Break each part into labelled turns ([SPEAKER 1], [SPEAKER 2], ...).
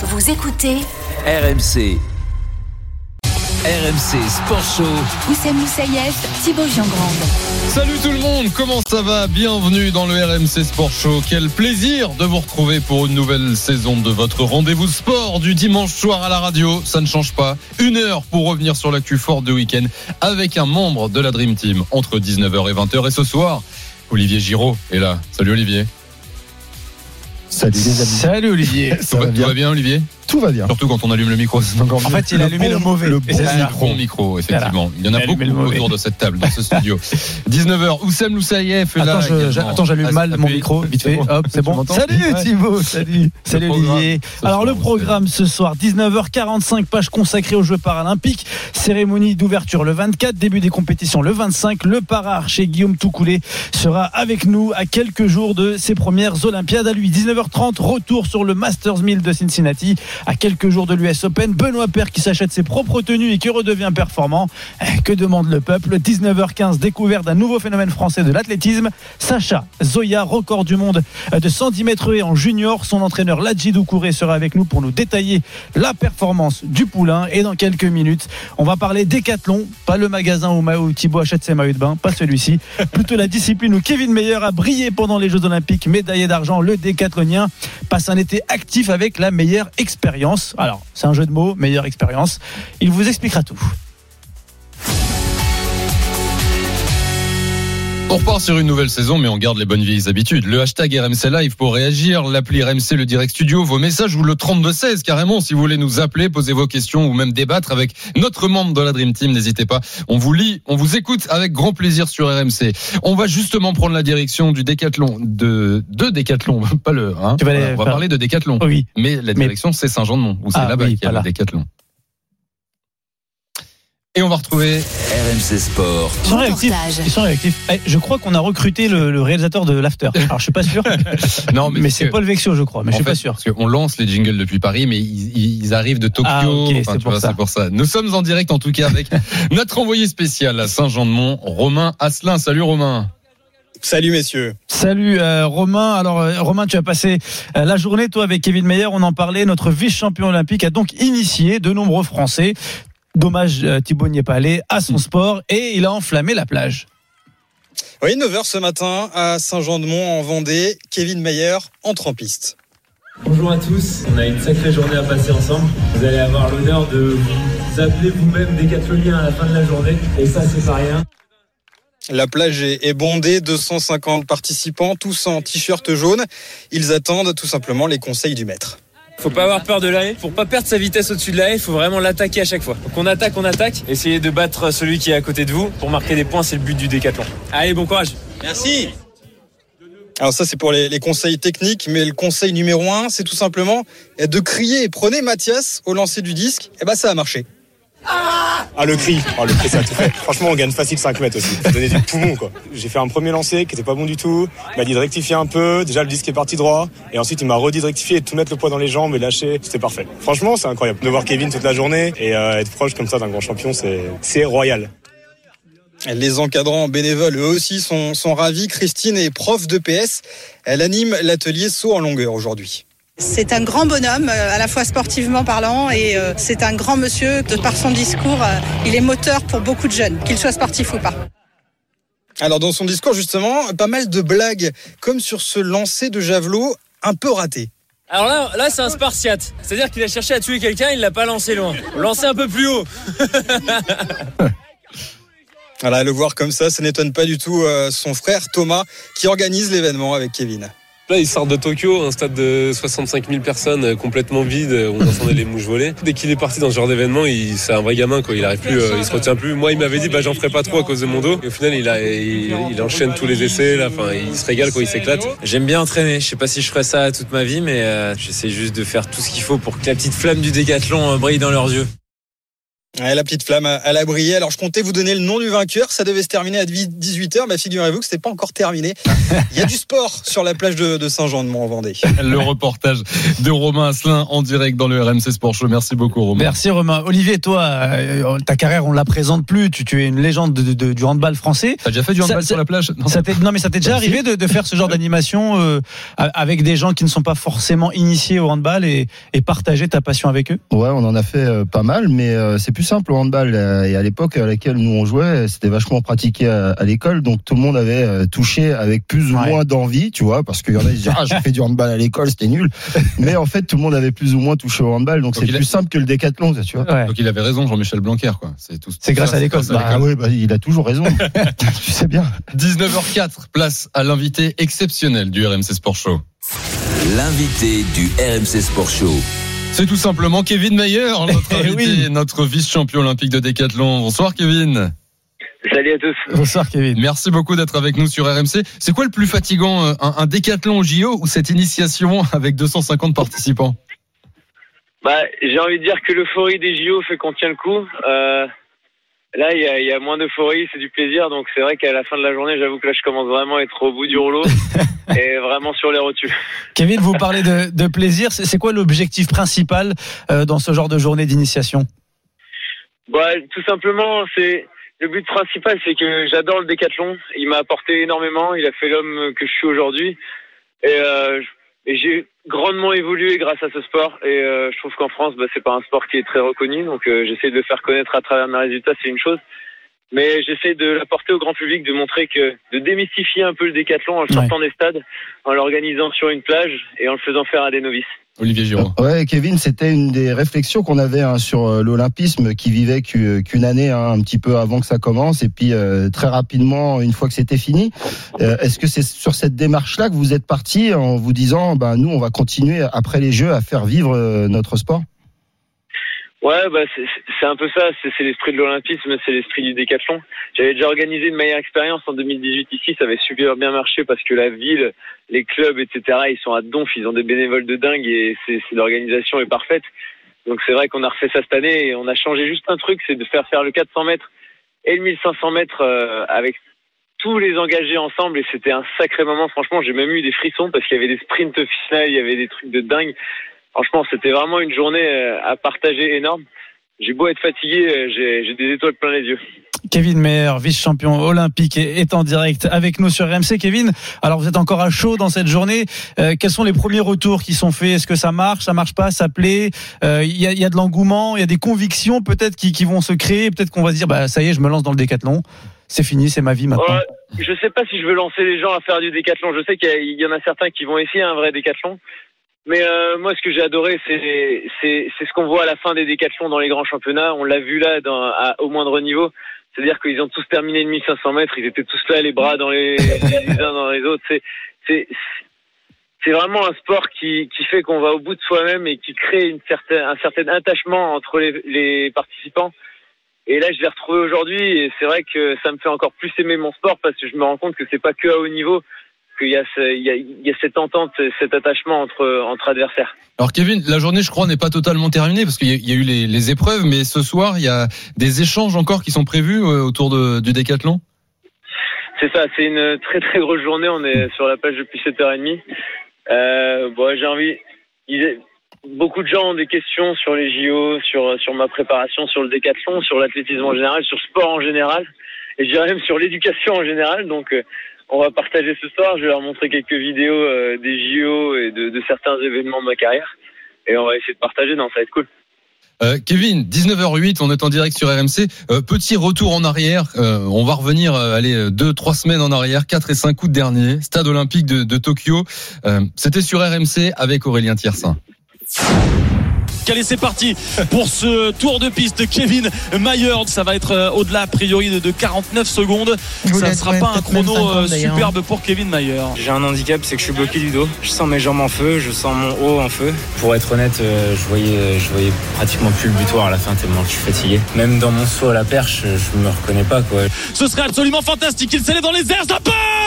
[SPEAKER 1] Vous écoutez
[SPEAKER 2] RMC. RMC Sport Show.
[SPEAKER 1] Oussem Moussaïef, Thibaut Giangrande.
[SPEAKER 3] Salut tout le monde, comment ça va? Bienvenue dans le RMC Sport Show. Quel plaisir de vous retrouver pour une nouvelle saison de votre rendez-vous sport du dimanche soir à la radio. Ça ne change pas. Une heure pour revenir sur l'actu forte de week-end avec un membre de la Dream Team entre 19h et 20h. Et ce soir, Olivier Giraud est là. Salut Olivier.
[SPEAKER 4] Salut les amis.
[SPEAKER 5] Salut Olivier.
[SPEAKER 3] Tout va, tout va bien Olivier?
[SPEAKER 4] Tout va bien.
[SPEAKER 3] Surtout quand on allume le micro.
[SPEAKER 5] En
[SPEAKER 3] mieux.
[SPEAKER 5] fait, il a allumé le mauvais.
[SPEAKER 4] le
[SPEAKER 5] c'est
[SPEAKER 3] Le bon micro, effectivement. Il y en a beaucoup autour de cette table, dans ce studio. 19h, Oussem Loussaïef est là.
[SPEAKER 5] Attends, je- attends, j'allume
[SPEAKER 3] Ah,
[SPEAKER 5] mal mon micro, vite fait.
[SPEAKER 3] bon.
[SPEAKER 5] Hop, c'est bon. Salut. Thibaut, salut. Salut Olivier. Alors le programme ce soir, 19h45, page consacrée aux Jeux paralympiques, cérémonie d'ouverture le 24, début des compétitions le 25. Le para chez Guillaume Toucoulé sera avec nous à quelques jours de ses premières Olympiades à lui. 19h30, retour sur le Masters 1000 de Cincinnati, à quelques jours de l'US Open. Benoît Père qui s'achète ses propres tenues et qui redevient performant. Eh, Que demande le peuple? 19h15, découverte d'un nouveau phénomène français de l'athlétisme. Sacha Zoya, record du monde de 110 mètres et en junior. Son entraîneur Ladji Doucouré sera avec nous pour nous détailler la performance du poulain. Et dans quelques minutes, on va parler décathlon, pas le magasin où, où Thibaut achète ses maillots de bain, pas celui-ci. Plutôt la discipline où Kevin Meyer a brillé pendant les Jeux Olympiques, médaillé d'argent, le décathlonien passe un été actif avec la meilleure expérience. Alors, c'est un jeu de mots, meilleure expérience. Il vous expliquera tout.
[SPEAKER 3] On repart sur une nouvelle saison, mais on garde les bonnes vieilles habitudes. Le hashtag RMC Live pour réagir, l'appli RMC, le direct studio, vos messages ou le 3216 carrément si vous voulez nous appeler, poser vos questions ou même débattre avec notre membre de la Dream Team. N'hésitez pas. On vous lit, on vous écoute avec grand plaisir sur RMC. On va justement prendre la direction du décathlon, de, de décathlon, pas le, hein.
[SPEAKER 5] Tu vas aller
[SPEAKER 3] Voilà, on va
[SPEAKER 5] faire-
[SPEAKER 3] parler de décathlon.
[SPEAKER 5] Oh oui.
[SPEAKER 3] Mais la
[SPEAKER 5] Mais-
[SPEAKER 3] direction, c'est Saint-Jean-de-Mont, où c'est
[SPEAKER 5] Ah
[SPEAKER 3] là-bas
[SPEAKER 5] oui,
[SPEAKER 3] qu'il y a
[SPEAKER 5] voilà.
[SPEAKER 3] le décathlon. Et on va retrouver
[SPEAKER 2] RMC Sport.
[SPEAKER 5] Ils sont réactifs. Ils sont réactifs. Eh, je crois qu'on a recruté le, le réalisateur de l'After. Alors je suis pas sûr.
[SPEAKER 3] Non,
[SPEAKER 5] mais
[SPEAKER 3] mais
[SPEAKER 5] c'est Paul Vexio, je crois. Mais je suis
[SPEAKER 3] fait,
[SPEAKER 5] pas sûr.
[SPEAKER 3] Parce qu'on lance les jingles depuis Paris, mais ils, ils arrivent de Tokyo.
[SPEAKER 5] Ah,
[SPEAKER 3] Enfin,
[SPEAKER 5] pour
[SPEAKER 3] c'est pour ça. Nous sommes en direct, en tout cas, avec notre envoyé spécial à Saint-Jean-de-Mont, Romain Asselin. Salut Romain.
[SPEAKER 6] Salut messieurs.
[SPEAKER 5] Salut euh, Romain. Alors euh, Romain, tu as passé euh, la journée toi avec Kevin Meyer. On en parlait. Notre vice-champion olympique a donc initié de nombreux Français. Dommage, euh, Thibaut n'y est pas allé à son sport et il a enflammé la plage.
[SPEAKER 6] Oui, 9h ce matin à Saint-Jean-de-Mont en Vendée. Kevin Mayer entre en piste.
[SPEAKER 7] Bonjour à tous, on a une sacrée journée à passer ensemble. Vous allez avoir l'honneur de vous appeler vous-même décathlonien à la fin de la journée. Et ça, c'est pas rien.
[SPEAKER 6] La plage est est bondée, 250 participants, tous en t-shirt jaune. Ils attendent tout simplement les conseils du maître.
[SPEAKER 7] Faut pas avoir peur de la haie. Pour pas perdre sa vitesse au-dessus de la haie, il faut vraiment l'attaquer à chaque fois. Donc on attaque, on attaque. Essayez de battre celui qui est à côté de vous. Pour marquer des points, c'est le but du décathlon. Allez, bon courage.
[SPEAKER 6] Merci. Alors ça c'est pour les, les conseils techniques, mais le conseil numéro un, c'est tout simplement de crier. Prenez Mathias au lancer du disque, et ben ça a marché.
[SPEAKER 8] Ah le cri, oh, le cri ça tout fait. Franchement on gagne facile 5 mètres aussi. Faut donner du poumon quoi. J'ai fait un premier lancer qui était pas bon du tout. Il m'a dit de rectifier un peu. Déjà le disque est parti droit. Et ensuite il m'a redit de et de tout mettre le poids dans les jambes et lâcher. C'était parfait. Franchement c'est incroyable. De voir Kevin toute la journée et euh, être proche comme ça d'un grand champion c'est c'est royal.
[SPEAKER 6] Les encadrants bénévoles, eux aussi, sont, sont ravis. Christine est prof de PS. Elle anime l'atelier saut en longueur aujourd'hui.
[SPEAKER 9] C'est un grand bonhomme, euh, à la fois sportivement parlant, et euh, c'est un grand monsieur. De par son discours, euh, il est moteur pour beaucoup de jeunes, qu'ils soient sportifs ou pas.
[SPEAKER 6] Alors dans son discours justement, pas mal de blagues, comme sur ce lancer de javelot un peu raté.
[SPEAKER 7] Alors là, là c'est un spartiate. C'est-à-dire qu'il a cherché à tuer quelqu'un, il l'a pas lancé loin. Lancé un peu plus haut.
[SPEAKER 6] Voilà, le voir comme ça, ça n'étonne pas du tout son frère Thomas qui organise l'événement avec Kevin.
[SPEAKER 10] Là, il sort de Tokyo, un stade de 65 000 personnes euh, complètement vide, où on entendait les mouches voler. Dès qu'il est parti dans ce genre d'événement, c'est un vrai gamin, quoi. Il arrive plus, euh, il se retient plus. Moi, il m'avait dit, bah, j'en ferai pas trop à cause de mon dos. Et au final, il enchaîne tous les essais, là. Enfin, il se régale, quoi. Il s'éclate.
[SPEAKER 11] J'aime bien entraîner. Je sais pas si je ferai ça toute ma vie, mais euh, j'essaie juste de faire tout ce qu'il faut pour que la petite flamme du décathlon euh, brille dans leurs yeux.
[SPEAKER 6] Ouais, la petite flamme, elle a brillé. Alors, je comptais vous donner le nom du vainqueur. Ça devait se terminer à 18h. Mais figurez-vous que c'était pas encore terminé. Il y a du sport sur la plage de, de Saint-Jean-de-Mont en Vendée.
[SPEAKER 3] Le reportage de Romain Asselin en direct dans le RMC Sport Show. Merci beaucoup, Romain.
[SPEAKER 5] Merci Romain. Olivier, toi, euh, ta carrière, on la présente plus. Tu, tu es une légende de- de- du handball français.
[SPEAKER 3] T'as déjà fait du handball
[SPEAKER 5] Ça-
[SPEAKER 3] sur la plage non
[SPEAKER 5] Ça t'est- non, mais ça t'est déjà arrivé de, de faire ce genre d'animation euh, avec des gens qui ne sont pas forcément initiés au handball et, et partager ta passion avec eux?
[SPEAKER 4] Ouais, on en a fait euh, pas mal, mais euh, c'est plus simple au handball. euh, Et à l'époque à laquelle nous on jouait, c'était vachement pratiqué à, à l'école, donc tout le monde avait euh, touché avec plus ou
[SPEAKER 5] Ouais.
[SPEAKER 4] moins d'envie, tu vois, parce qu'il y en a qui disaient ah j'ai fait du handball à l'école, c'était nul. Mais en fait tout le monde avait plus ou moins touché au handball, donc
[SPEAKER 3] Donc
[SPEAKER 4] c'est
[SPEAKER 3] a-
[SPEAKER 4] plus simple que le décathlon, ça, tu vois.
[SPEAKER 5] Ouais.
[SPEAKER 3] Donc il avait raison, Jean-Michel Blanquer, quoi. C'est tout.
[SPEAKER 5] C'est grâce à l'école.
[SPEAKER 4] Bah oui, bah, il a toujours raison. tu sais bien.
[SPEAKER 3] 19h04, place à l'invité exceptionnel du RMC Sport Show.
[SPEAKER 2] L'invité du RMC Sport Show.
[SPEAKER 3] C'est tout simplement Kevin Mayer, notre invité,
[SPEAKER 5] Oui.
[SPEAKER 3] notre vice-champion olympique de décathlon. Bonsoir Kevin.
[SPEAKER 12] Salut à tous.
[SPEAKER 5] Bonsoir Kevin.
[SPEAKER 3] Merci beaucoup d'être avec nous sur RMC. C'est quoi le plus fatigant, euh, un, un décathlon au JO ou cette initiation avec 250 participants?
[SPEAKER 12] Bah, j'ai envie de dire que l'euphorie des JO fait qu'on tient le coup. Euh, là, il y a, y a moins d'euphorie, c'est du plaisir. Donc c'est vrai qu'à la fin de la journée, j'avoue que là, je commence vraiment à être au bout du rouleau et vraiment sur les rotules.
[SPEAKER 5] Kevin, vous parlez de, de plaisir. C'est c'est quoi l'objectif principal euh, dans ce genre de journée d'initiation?
[SPEAKER 12] Bah, tout simplement, c'est le but principal, c'est que j'adore le décathlon. Il m'a apporté énormément. Il a fait l'homme que je suis aujourd'hui. Et, euh, et j'ai grandement évolué grâce à ce sport. Et euh, je trouve qu'en France, bah, c'est pas un sport qui est très reconnu. Donc, euh, j'essaie de le faire connaître à travers mes résultats, c'est une chose. Mais j'essaie de l'apporter au grand public, de montrer que, de démystifier un peu le décathlon en le sortant des stades, en l'organisant sur une plage et en le faisant faire à des novices.
[SPEAKER 3] Olivier Giraud.
[SPEAKER 4] Ouais, Kevin, c'était une des réflexions qu'on avait hein, sur euh, l'olympisme qui vivait qu'u- qu'une année, hein, un petit peu avant que ça commence, et puis euh, très rapidement, une fois que c'était fini. Euh, Est-ce que c'est sur cette démarche-là que vous êtes parti en vous disant, ben nous, on va continuer après les Jeux à faire vivre euh, notre sport?
[SPEAKER 12] Ouais, bah c'est un peu ça. C'est l'esprit de l'olympisme, c'est l'esprit du décathlon. J'avais déjà organisé une meilleure expérience en 2018 ici. Ça avait super bien marché parce que la ville, les clubs, etc. Ils sont à donf. Ils ont des bénévoles de dingue et l'organisation est parfaite. Donc c'est vrai qu'on a refait ça cette année et on a changé juste un truc, c'est de faire faire le 400 mètres et le 1500 mètres euh, avec tous les engagés ensemble et c'était un sacré moment. Franchement, j'ai même eu des frissons parce qu'il y avait des sprints finales, il y avait des trucs de dingue. Franchement, c'était vraiment une journée euh, à partager énorme. J'ai beau être fatigué, euh, j'ai des étoiles plein les yeux.
[SPEAKER 5] Kevin Meyer, vice-champion olympique, est en direct avec nous sur RMC. Kevin, alors vous êtes encore à chaud dans cette journée. Euh, quels sont les premiers retours qui sont faits? Est-ce que ça marche, ça marche pas, ça plaît? Euh, Il y, a, il y a de l'engouement, il y a des convictions peut-être qui, qui vont se créer? Peut-être qu'on va se dire, bah ça y est, je me lance dans le décathlon. C'est fini, c'est ma vie maintenant.
[SPEAKER 12] Ouais, je sais pas si je veux lancer les gens à faire du décathlon. Je sais qu'il y, y en a certains qui vont essayer un vrai décathlon. Mais euh, moi, ce que j'ai adoré, c'est ce qu'on voit à la fin des décathlons dans les grands championnats. On l'a vu là, dans, à- au moindre niveau. C'est-à-dire qu'ils ont tous terminé le 1500 mètres. Ils étaient tous là, les bras dans les, les uns dans les autres. C'est c'est c'est vraiment un sport qui qui fait qu'on va au bout de soi-même et qui crée une certaine un certain attachement entre les, les participants. Et là, je l'ai retrouvé aujourd'hui et c'est vrai que ça me fait encore plus aimer mon sport parce que je me rends compte que c'est pas que à haut niveau, qu'il y y a, il y a cette entente, cet attachement entre, entre adversaires.
[SPEAKER 3] Alors Kevin, la journée, je crois, n'est pas totalement terminée parce qu'il y, a- il y a eu les, les épreuves, mais ce soir, il y a des échanges encore qui sont prévus euh, autour de- du décathlon.
[SPEAKER 12] C'est ça, c'est une très très grosse journée. On est sur la plage depuis 7h30. Euh, bon, j'ai envie. Beaucoup de gens ont des questions sur les JO, sur, sur ma préparation, sur le décathlon, sur l'athlétisme en général, sur le sport en général, et je dirais même sur l'éducation en général. Donc, euh, on va partager ce soir. Je vais leur montrer quelques vidéos euh, des JO et de, certains événements de ma carrière. Et on va essayer de partager. Non, ça va être cool.
[SPEAKER 3] Euh, Kevin, 19h08, on est en direct sur RMC. Euh, petit retour en arrière. euh, on va revenir, euh, allez, euh, deux, trois semaines en arrière, 4 et 5 août dernier, stade olympique de, Tokyo. C'était sur RMC avec Aurélien Tiersin.
[SPEAKER 13] Allez, c'est parti pour ce tour de piste. Kevin Mayer, ça va être euh, au-delà a priori de, de 49 secondes.
[SPEAKER 14] Vous
[SPEAKER 13] Ça ne sera
[SPEAKER 14] ouais,
[SPEAKER 13] pas un chrono
[SPEAKER 14] 50
[SPEAKER 13] euh, superbe pour Kevin Mayer.
[SPEAKER 15] J'ai un handicap, c'est que je suis bloqué du dos. Je sens mes jambes en feu, je sens mon haut en feu.
[SPEAKER 11] Pour être honnête, euh, je voyais, je voyais pratiquement plus le butoir à la fin tellement que je suis fatigué. Même dans mon saut à la perche, je me reconnais pas quoi.
[SPEAKER 13] Ce serait absolument fantastique. Il s'élève dans les airs, ça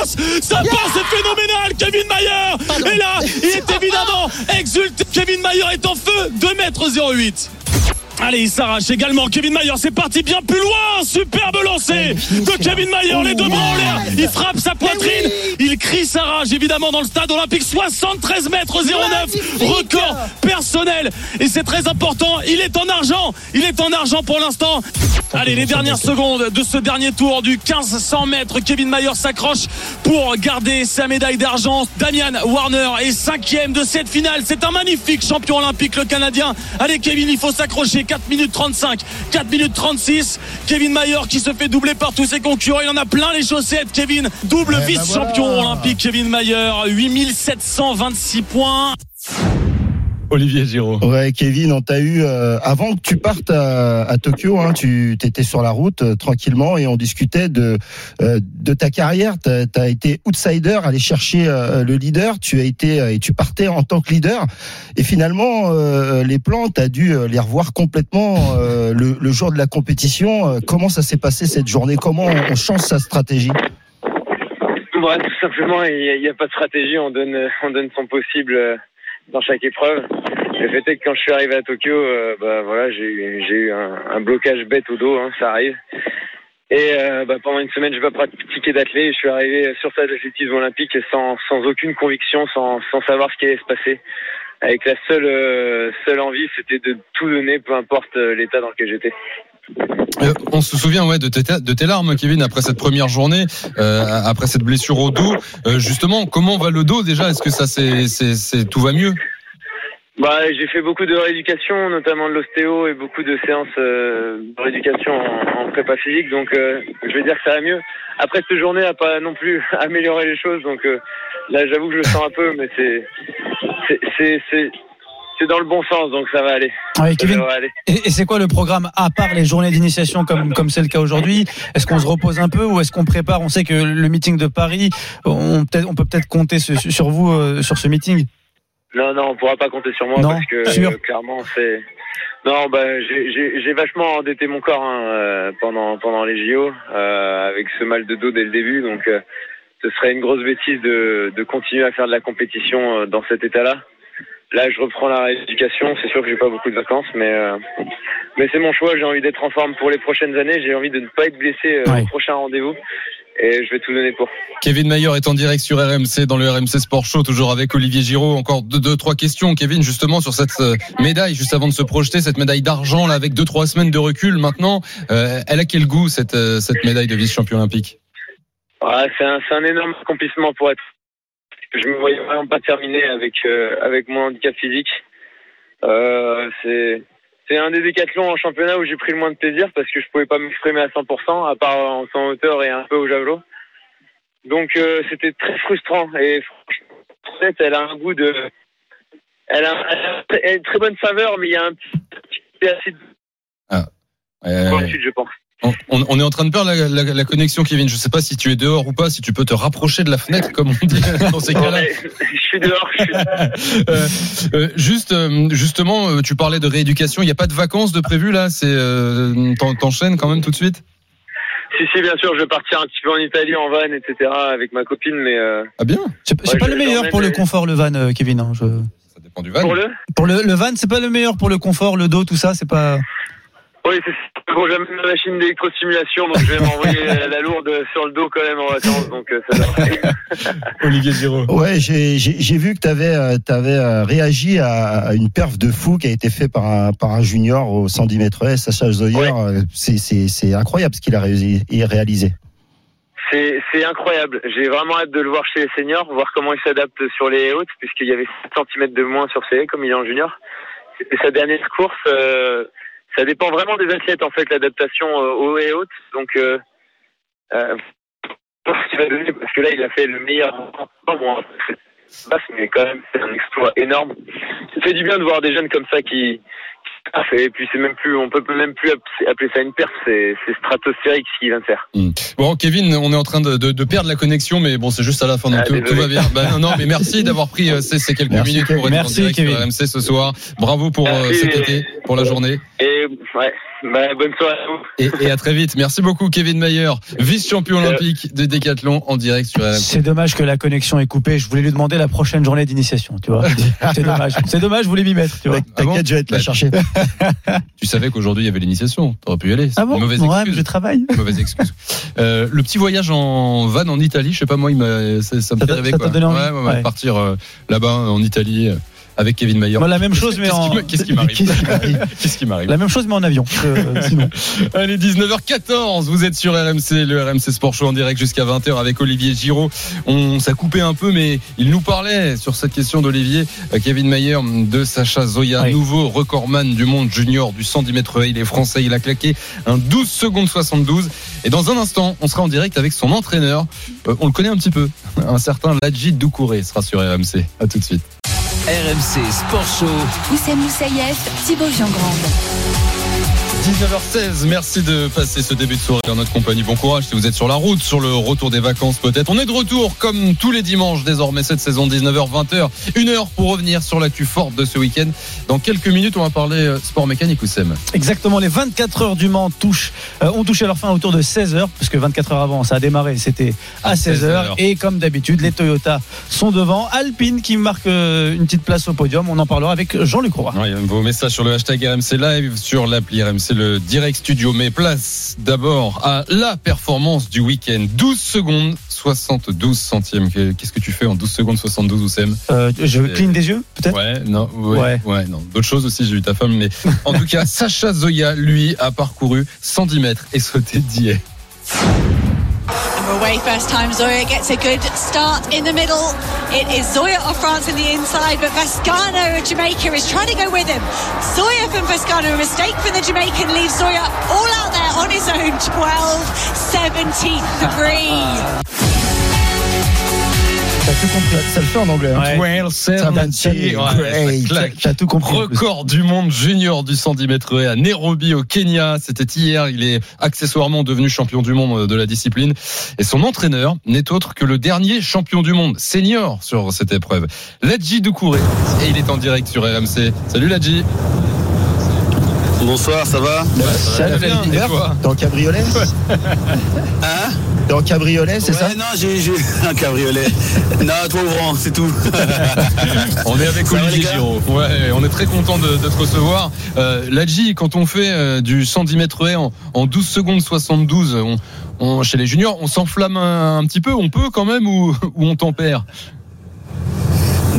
[SPEAKER 13] passe Ça passe, c'est phénoménal Kevin Mayer Et là, il est évidemment exulté. Kevin Mayer est en feu, 2 mètres 08. Allez, il s'arrache également. Kevin Mayer, c'est parti bien plus loin. Superbe lancé de Kevin Mayer. Les deux bras en l'air. Il frappe sa poitrine. Il crie sa rage, évidemment, dans le stade olympique. 73 mètres 09. Record personnel. Et c'est très important. Il est en argent. Il est en argent pour l'instant. Allez, les dernières secondes de ce dernier tour du 1500 mètres. Kevin Mayer s'accroche pour garder sa médaille d'argent. Damian Warner est cinquième de cette finale. C'est un magnifique champion olympique, le Canadien. Allez, Kevin, il faut s'accrocher. 4 minutes 35, 4 minutes 36. Kevin Mayer qui se fait doubler par tous ses concurrents. Il en a plein les chaussettes, Kevin. Double
[SPEAKER 4] Eh ben
[SPEAKER 13] vice-champion
[SPEAKER 4] voilà.
[SPEAKER 13] olympique, Kevin Mayer. 8726 points.
[SPEAKER 3] Olivier Giraud.
[SPEAKER 4] Ouais, Kevin, on t'a eu euh, avant que tu partes à, à Tokyo. Hein, tu étais sur la route euh, tranquillement et on discutait de euh, de ta carrière. Tu as, été outsider, aller chercher euh, le leader. Tu as été euh, et tu partais en tant que leader. Et finalement, euh, les plans, tu as dû les revoir complètement euh, le, le jour de la compétition. Euh, Comment ça s'est passé cette journée? Comment on, on change sa stratégie?
[SPEAKER 12] Ouais, tout simplement, il n'y a, il y a pas de stratégie. On donne, on donne son possible euh, dans chaque épreuve. Le fait est que quand je suis arrivé à Tokyo, euh, bah voilà, j'ai eu, un, blocage bête au dos, hein, ça arrive. Et euh, bah, pendant une semaine, je vais pas pratiquer d'athlète. Je suis arrivé sur stade d'athlétisme olympique sans, aucune conviction, sans, sans savoir ce qui allait se passer. Avec la seule, euh, seule envie, c'était de tout donner, peu importe euh, l'état dans lequel j'étais.
[SPEAKER 3] Euh, on se souvient ouais de tes, larmes, Kevin, après cette première journée, euh, après cette blessure au dos. Euh, justement, comment va le dos déjà? Est-ce que ça, c'est, tout va mieux?
[SPEAKER 12] Bah, j'ai fait beaucoup de rééducation, notamment de l'ostéo et beaucoup de séances de rééducation en, prépa physique. Donc, je vais dire que ça va mieux. Après, cette journée n'a pas non plus amélioré les choses. Donc, là, j'avoue que je le sens un peu, mais c'est c'est dans le bon sens, donc ça va aller.
[SPEAKER 5] Ouais,
[SPEAKER 12] Ça aller.
[SPEAKER 5] Et, et c'est quoi le programme à part les journées d'initiation comme comme c'est le cas aujourd'hui? Est-ce qu'on se repose un peu ou est-ce qu'on prépare? On sait que le meeting de Paris, on peut on peut peut-être compter sur, sur vous euh, sur ce meeting.
[SPEAKER 12] Non, non, on pourra pas compter sur moi
[SPEAKER 5] Non,
[SPEAKER 12] parce que
[SPEAKER 5] sûr?
[SPEAKER 12] euh, clairement c'est. Non, bah j'ai- vachement endetté mon corps hein, euh, pendant pendant les JO euh, avec ce mal de dos dès le début, donc ce serait une grosse bêtise de de continuer à faire de la compétition dans cet état-là. Là, je reprends la rééducation. C'est sûr que j'ai pas beaucoup de vacances, mais euh, mais c'est mon choix. J'ai envie d'être en forme pour les prochaines années. J'ai envie de ne pas être blessé euh,
[SPEAKER 3] Ouais.
[SPEAKER 12] au prochain rendez-vous, et je vais tout donner pour.
[SPEAKER 3] Kevin Mayer est en direct sur RMC dans le RMC Sport Show, toujours avec Olivier Giraud. Encore deux, deux trois questions, Kevin, justement sur cette euh, médaille, juste avant de se projeter, cette médaille d'argent là avec deux trois semaines de recul. Maintenant, euh, elle a quel goût cette euh, cette médaille de vice-champion olympique?
[SPEAKER 12] Ouais, c'est un, c'est un énorme accomplissement pour être. Je me voyais vraiment pas terminer avec euh, avec mon handicap physique. Euh, c'est c'est un des décathlons en championnat où j'ai pris le moins de plaisir parce que je pouvais pas m'exprimer à 100%, à part en sans hauteur et un peu au javelot. Donc euh, c'était très frustrant et franchement, elle a un goût de, elle a, elle a- elle a une très bonne saveur, mais il y a un petit peu assez de
[SPEAKER 3] Euh,
[SPEAKER 12] Ensuite, je pense.
[SPEAKER 3] On, on est en train de perdre la, la- la connexion, Kevin. Je sais pas si tu es dehors ou pas, si tu peux te rapprocher de la fenêtre, comme on dit dans ces cas-là.
[SPEAKER 12] Ouais, je suis dehors. Je suis...
[SPEAKER 3] Euh, euh, juste, euh, justement, euh, tu parlais de rééducation. Il n'y a pas de vacances de prévu là? C'est euh, t'en- t'enchaînes quand même tout de suite?
[SPEAKER 12] Si, si, bien sûr, je vais partir un petit peu en Italie en van, etc. avec ma copine, mais. Euh,
[SPEAKER 3] Ah bien?
[SPEAKER 5] C'est
[SPEAKER 12] Ouais,
[SPEAKER 5] pas
[SPEAKER 12] je-
[SPEAKER 5] le meilleur pour le confort le van, euh, Kevin. hein, je-
[SPEAKER 3] Dépend du van.
[SPEAKER 12] Pour le?
[SPEAKER 5] Pour le, le van, c'est pas le meilleur pour le confort, le dos, tout ça, c'est pas.
[SPEAKER 12] Oui, c'est bon, j'amène ma machine d'électrostimulation, donc je vais m'envoyer la la lourde sur le dos quand même en vacances, donc euh, ça va.
[SPEAKER 3] Olivier Giraud.
[SPEAKER 4] Ouais, j'ai j'ai- j'ai vu que tu avais, réagi à, à une perf de fou qui a été fait par un, par un junior au 110 mètres S, Sacha Zoyer. Euh, C'est- C'est c'est incroyable ce qu'il a réalisé. réalisé.
[SPEAKER 12] C'est c'est incroyable. J'ai vraiment hâte de le voir chez les seniors, voir comment il s'adapte sur les hautes, puisqu'il y avait 7 cm de moins sur ses haies, comme il est en junior. C'était sa dernière course. euh, ça dépend vraiment des athlètes, en fait, l'adaptation euh, aux haies hautes. Donc, euh, euh, parce que là, il a fait le meilleur temps. Bon, mais quand même, c'est un exploit énorme. Ça fait du bien de voir des jeunes comme ça qui, Ah, et puis c'est même plus, on peut même plus appeler ça une perte, c'est c'est stratosphérique ce qu'il vient de faire.
[SPEAKER 3] Hmm. Bon, Kevin, on est en train de, de, de perdre la connexion, mais bon, c'est juste à la fin, donc
[SPEAKER 12] Ah,
[SPEAKER 3] tout, tout va bien. Ben, non, non, mais merci d'avoir pris euh, ces, ces quelques
[SPEAKER 4] Merci,
[SPEAKER 3] minutes pour être
[SPEAKER 5] Merci,
[SPEAKER 3] en direct
[SPEAKER 5] Kevin.
[SPEAKER 3] sur RMC ce soir. Bravo pour euh, cet
[SPEAKER 12] et-
[SPEAKER 3] été, pour la journée.
[SPEAKER 12] Et ouais, Bah, bonne soirée à vous.
[SPEAKER 3] Et, et à très vite. Merci beaucoup, Kevin Mayer, vice-champion olympique de décathlon en direct sur RMC.
[SPEAKER 5] C'est dommage que la connexion est coupée. Je voulais lui demander la prochaine journée d'initiation, tu vois. C'est dommage. C'est dommage, je voulais m'y mettre, tu vois.
[SPEAKER 4] T'inquiète, je vais te la
[SPEAKER 3] Bah,
[SPEAKER 4] chercher.
[SPEAKER 3] Tu savais qu'aujourd'hui il y avait l'initiation. T'aurais pu y aller. C'est
[SPEAKER 5] Ah bon
[SPEAKER 3] une mauvaise
[SPEAKER 5] Ouais,
[SPEAKER 3] excuse.
[SPEAKER 5] mais je travaille.
[SPEAKER 3] Mauvaise excuse. Euh, le petit voyage en van en Italie, je sais pas moi, il m'a, ça, ça me fait rêver
[SPEAKER 5] ça
[SPEAKER 3] quoi.
[SPEAKER 5] t'a donné envie
[SPEAKER 3] Ouais, ouais, ouais,
[SPEAKER 5] Ouais.
[SPEAKER 3] partir euh, là-bas en Italie euh, avec Kevin Mayer.
[SPEAKER 5] Moi, la même chose, mais en.
[SPEAKER 3] Qu'est-ce qui m'arrive
[SPEAKER 5] Qu'est-ce qui m'arrive La même chose, mais en avion. euh, sinon.
[SPEAKER 3] Allez, 19h14, vous êtes sur RMC, le RMC Sport Show en direct jusqu'à 20h avec Olivier Giraud. On s'est coupé un peu, mais il nous parlait sur cette question d'Olivier, euh, Kevin Mayer, de Sacha Zoya,
[SPEAKER 5] Oui.
[SPEAKER 3] nouveau recordman du monde junior du 110 mètres. Il est français, il a claqué un 12 secondes 72. Et dans un instant, on sera en direct avec son entraîneur. Euh, on le connaît un petit peu, un certain Ladji Doucouré sera sur RMC. À tout de suite.
[SPEAKER 2] RMC Sport Show.
[SPEAKER 1] Oussem Moussaïef, Thibaut Jean-Grande.
[SPEAKER 3] 19h16, merci de passer ce début de soirée en notre compagnie. Bon courage si vous êtes sur la route, sur le retour des vacances peut-être. On est de retour comme tous les dimanches désormais cette saison 19h 20h. Une heure pour revenir sur l'actu forte de ce week-end. Dans quelques minutes, on va parler euh, sport mécanique ou Sem.
[SPEAKER 5] Exactement, les 24 heures du Mans touchent, euh, ont touché leur fin autour de 16 heures, parce que 24 heures avant, ça a démarré, c'était à 16 heures. Et comme d'habitude, les Toyota sont devant. Alpine qui marque euh, une petite place au podium. On en parlera avec Jean-Luc Roy.
[SPEAKER 3] Ouais, vos messages sur le hashtag RMC Live, sur l'appli RMC le direct studio. Mais place d'abord à la performance du week-end. 12 secondes 72 centièmes. Qu'est-ce que tu fais en 12 secondes 72 Oussem?
[SPEAKER 5] Euh, je cligne des yeux, peut-être?
[SPEAKER 3] Ouais, non, ouais,
[SPEAKER 5] Ouais.
[SPEAKER 3] ouais. non. D'autres choses aussi, j'ai eu ta femme, mais en tout cas, Sacha Zoya, lui, a parcouru 110 mètres et sauté d'hier.
[SPEAKER 14] And away first time Zoya gets a good start in the middle. It is Zoya of France in the inside, but Vascano of Jamaica is trying to go with him. Zoya from Vascano, a mistake from the Jamaican leaves Zoya all out there on his own 12 73.
[SPEAKER 5] T'as tout compris.
[SPEAKER 4] Ça le fait en anglais. hein.
[SPEAKER 5] Ouais.
[SPEAKER 3] 12
[SPEAKER 4] Ça va, ça
[SPEAKER 3] ouais,
[SPEAKER 4] great.
[SPEAKER 3] ça claque.
[SPEAKER 5] T'as tout compris.
[SPEAKER 3] Record du monde junior du 110 mètres haies à Nairobi au Kenya. C'était hier. Il est accessoirement devenu champion du monde de la discipline. Et son entraîneur n'est autre que le dernier champion du monde senior sur cette épreuve. Ladji Doucouré. Et il est en direct sur RMC. Salut Ladji.
[SPEAKER 16] Bonsoir, ça va?
[SPEAKER 4] Salut,
[SPEAKER 3] bien,
[SPEAKER 4] David
[SPEAKER 3] et toi?
[SPEAKER 4] En cabriolet?
[SPEAKER 16] Hein?
[SPEAKER 4] T'es en cabriolet, c'est
[SPEAKER 16] ouais,
[SPEAKER 4] ça
[SPEAKER 16] non, j'ai un cabriolet. non, trop ouvrant, c'est tout.
[SPEAKER 3] On est avec Olivier Giraud. Ouais, on est très content de, de te recevoir. Euh, Ladji, quand on fait euh, du 110 mètres haies en, en 12 secondes 72, on, on- chez les juniors, on s'enflamme un, un petit peu. On peut quand même ou, ou on tempère?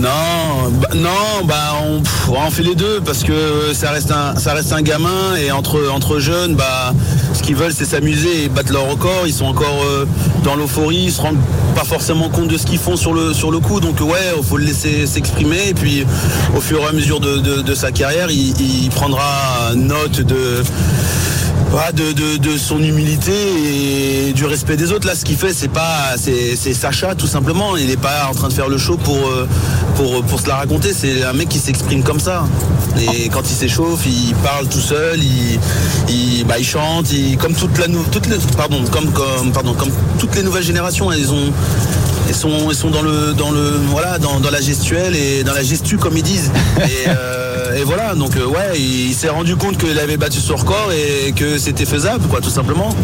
[SPEAKER 16] Non, bah, non, bah on, pff, on fait les deux parce que ça reste un, ça reste un gamin et entre entre jeunes, bah ce qu'ils veulent c'est s'amuser et battre leur record. Ils sont encore euh, dans l'euphorie, ils se rendent pas forcément compte de ce qu'ils font sur le coup. Donc ouais, il faut le laisser s'exprimer et puis au fur et à mesure de, sa carrière, il prendra note de voilà, de, de, son humilité et du respect des autres. Là, ce qu'il fait, c'est pas, c'est, Sacha tout simplement. Il n'est pas en train de faire le show pour, euh, pour, pour se la raconter. C'est un mec qui s'exprime comme ça. Et quand il s'échauffe, il parle tout seul, il, il, bah, il chante, il, comme toute la toutes les, pardon, comme, comme, pardon, comme toutes les nouvelles générations, elles ont, elles sont, elles sont dans le, dans le, voilà, dans, dans la gestuelle et dans la gestu comme ils disent. Et, euh, et voilà, donc euh, ouais, il, il s'est rendu compte qu'il avait battu son record et que c'était faisable, quoi, tout simplement.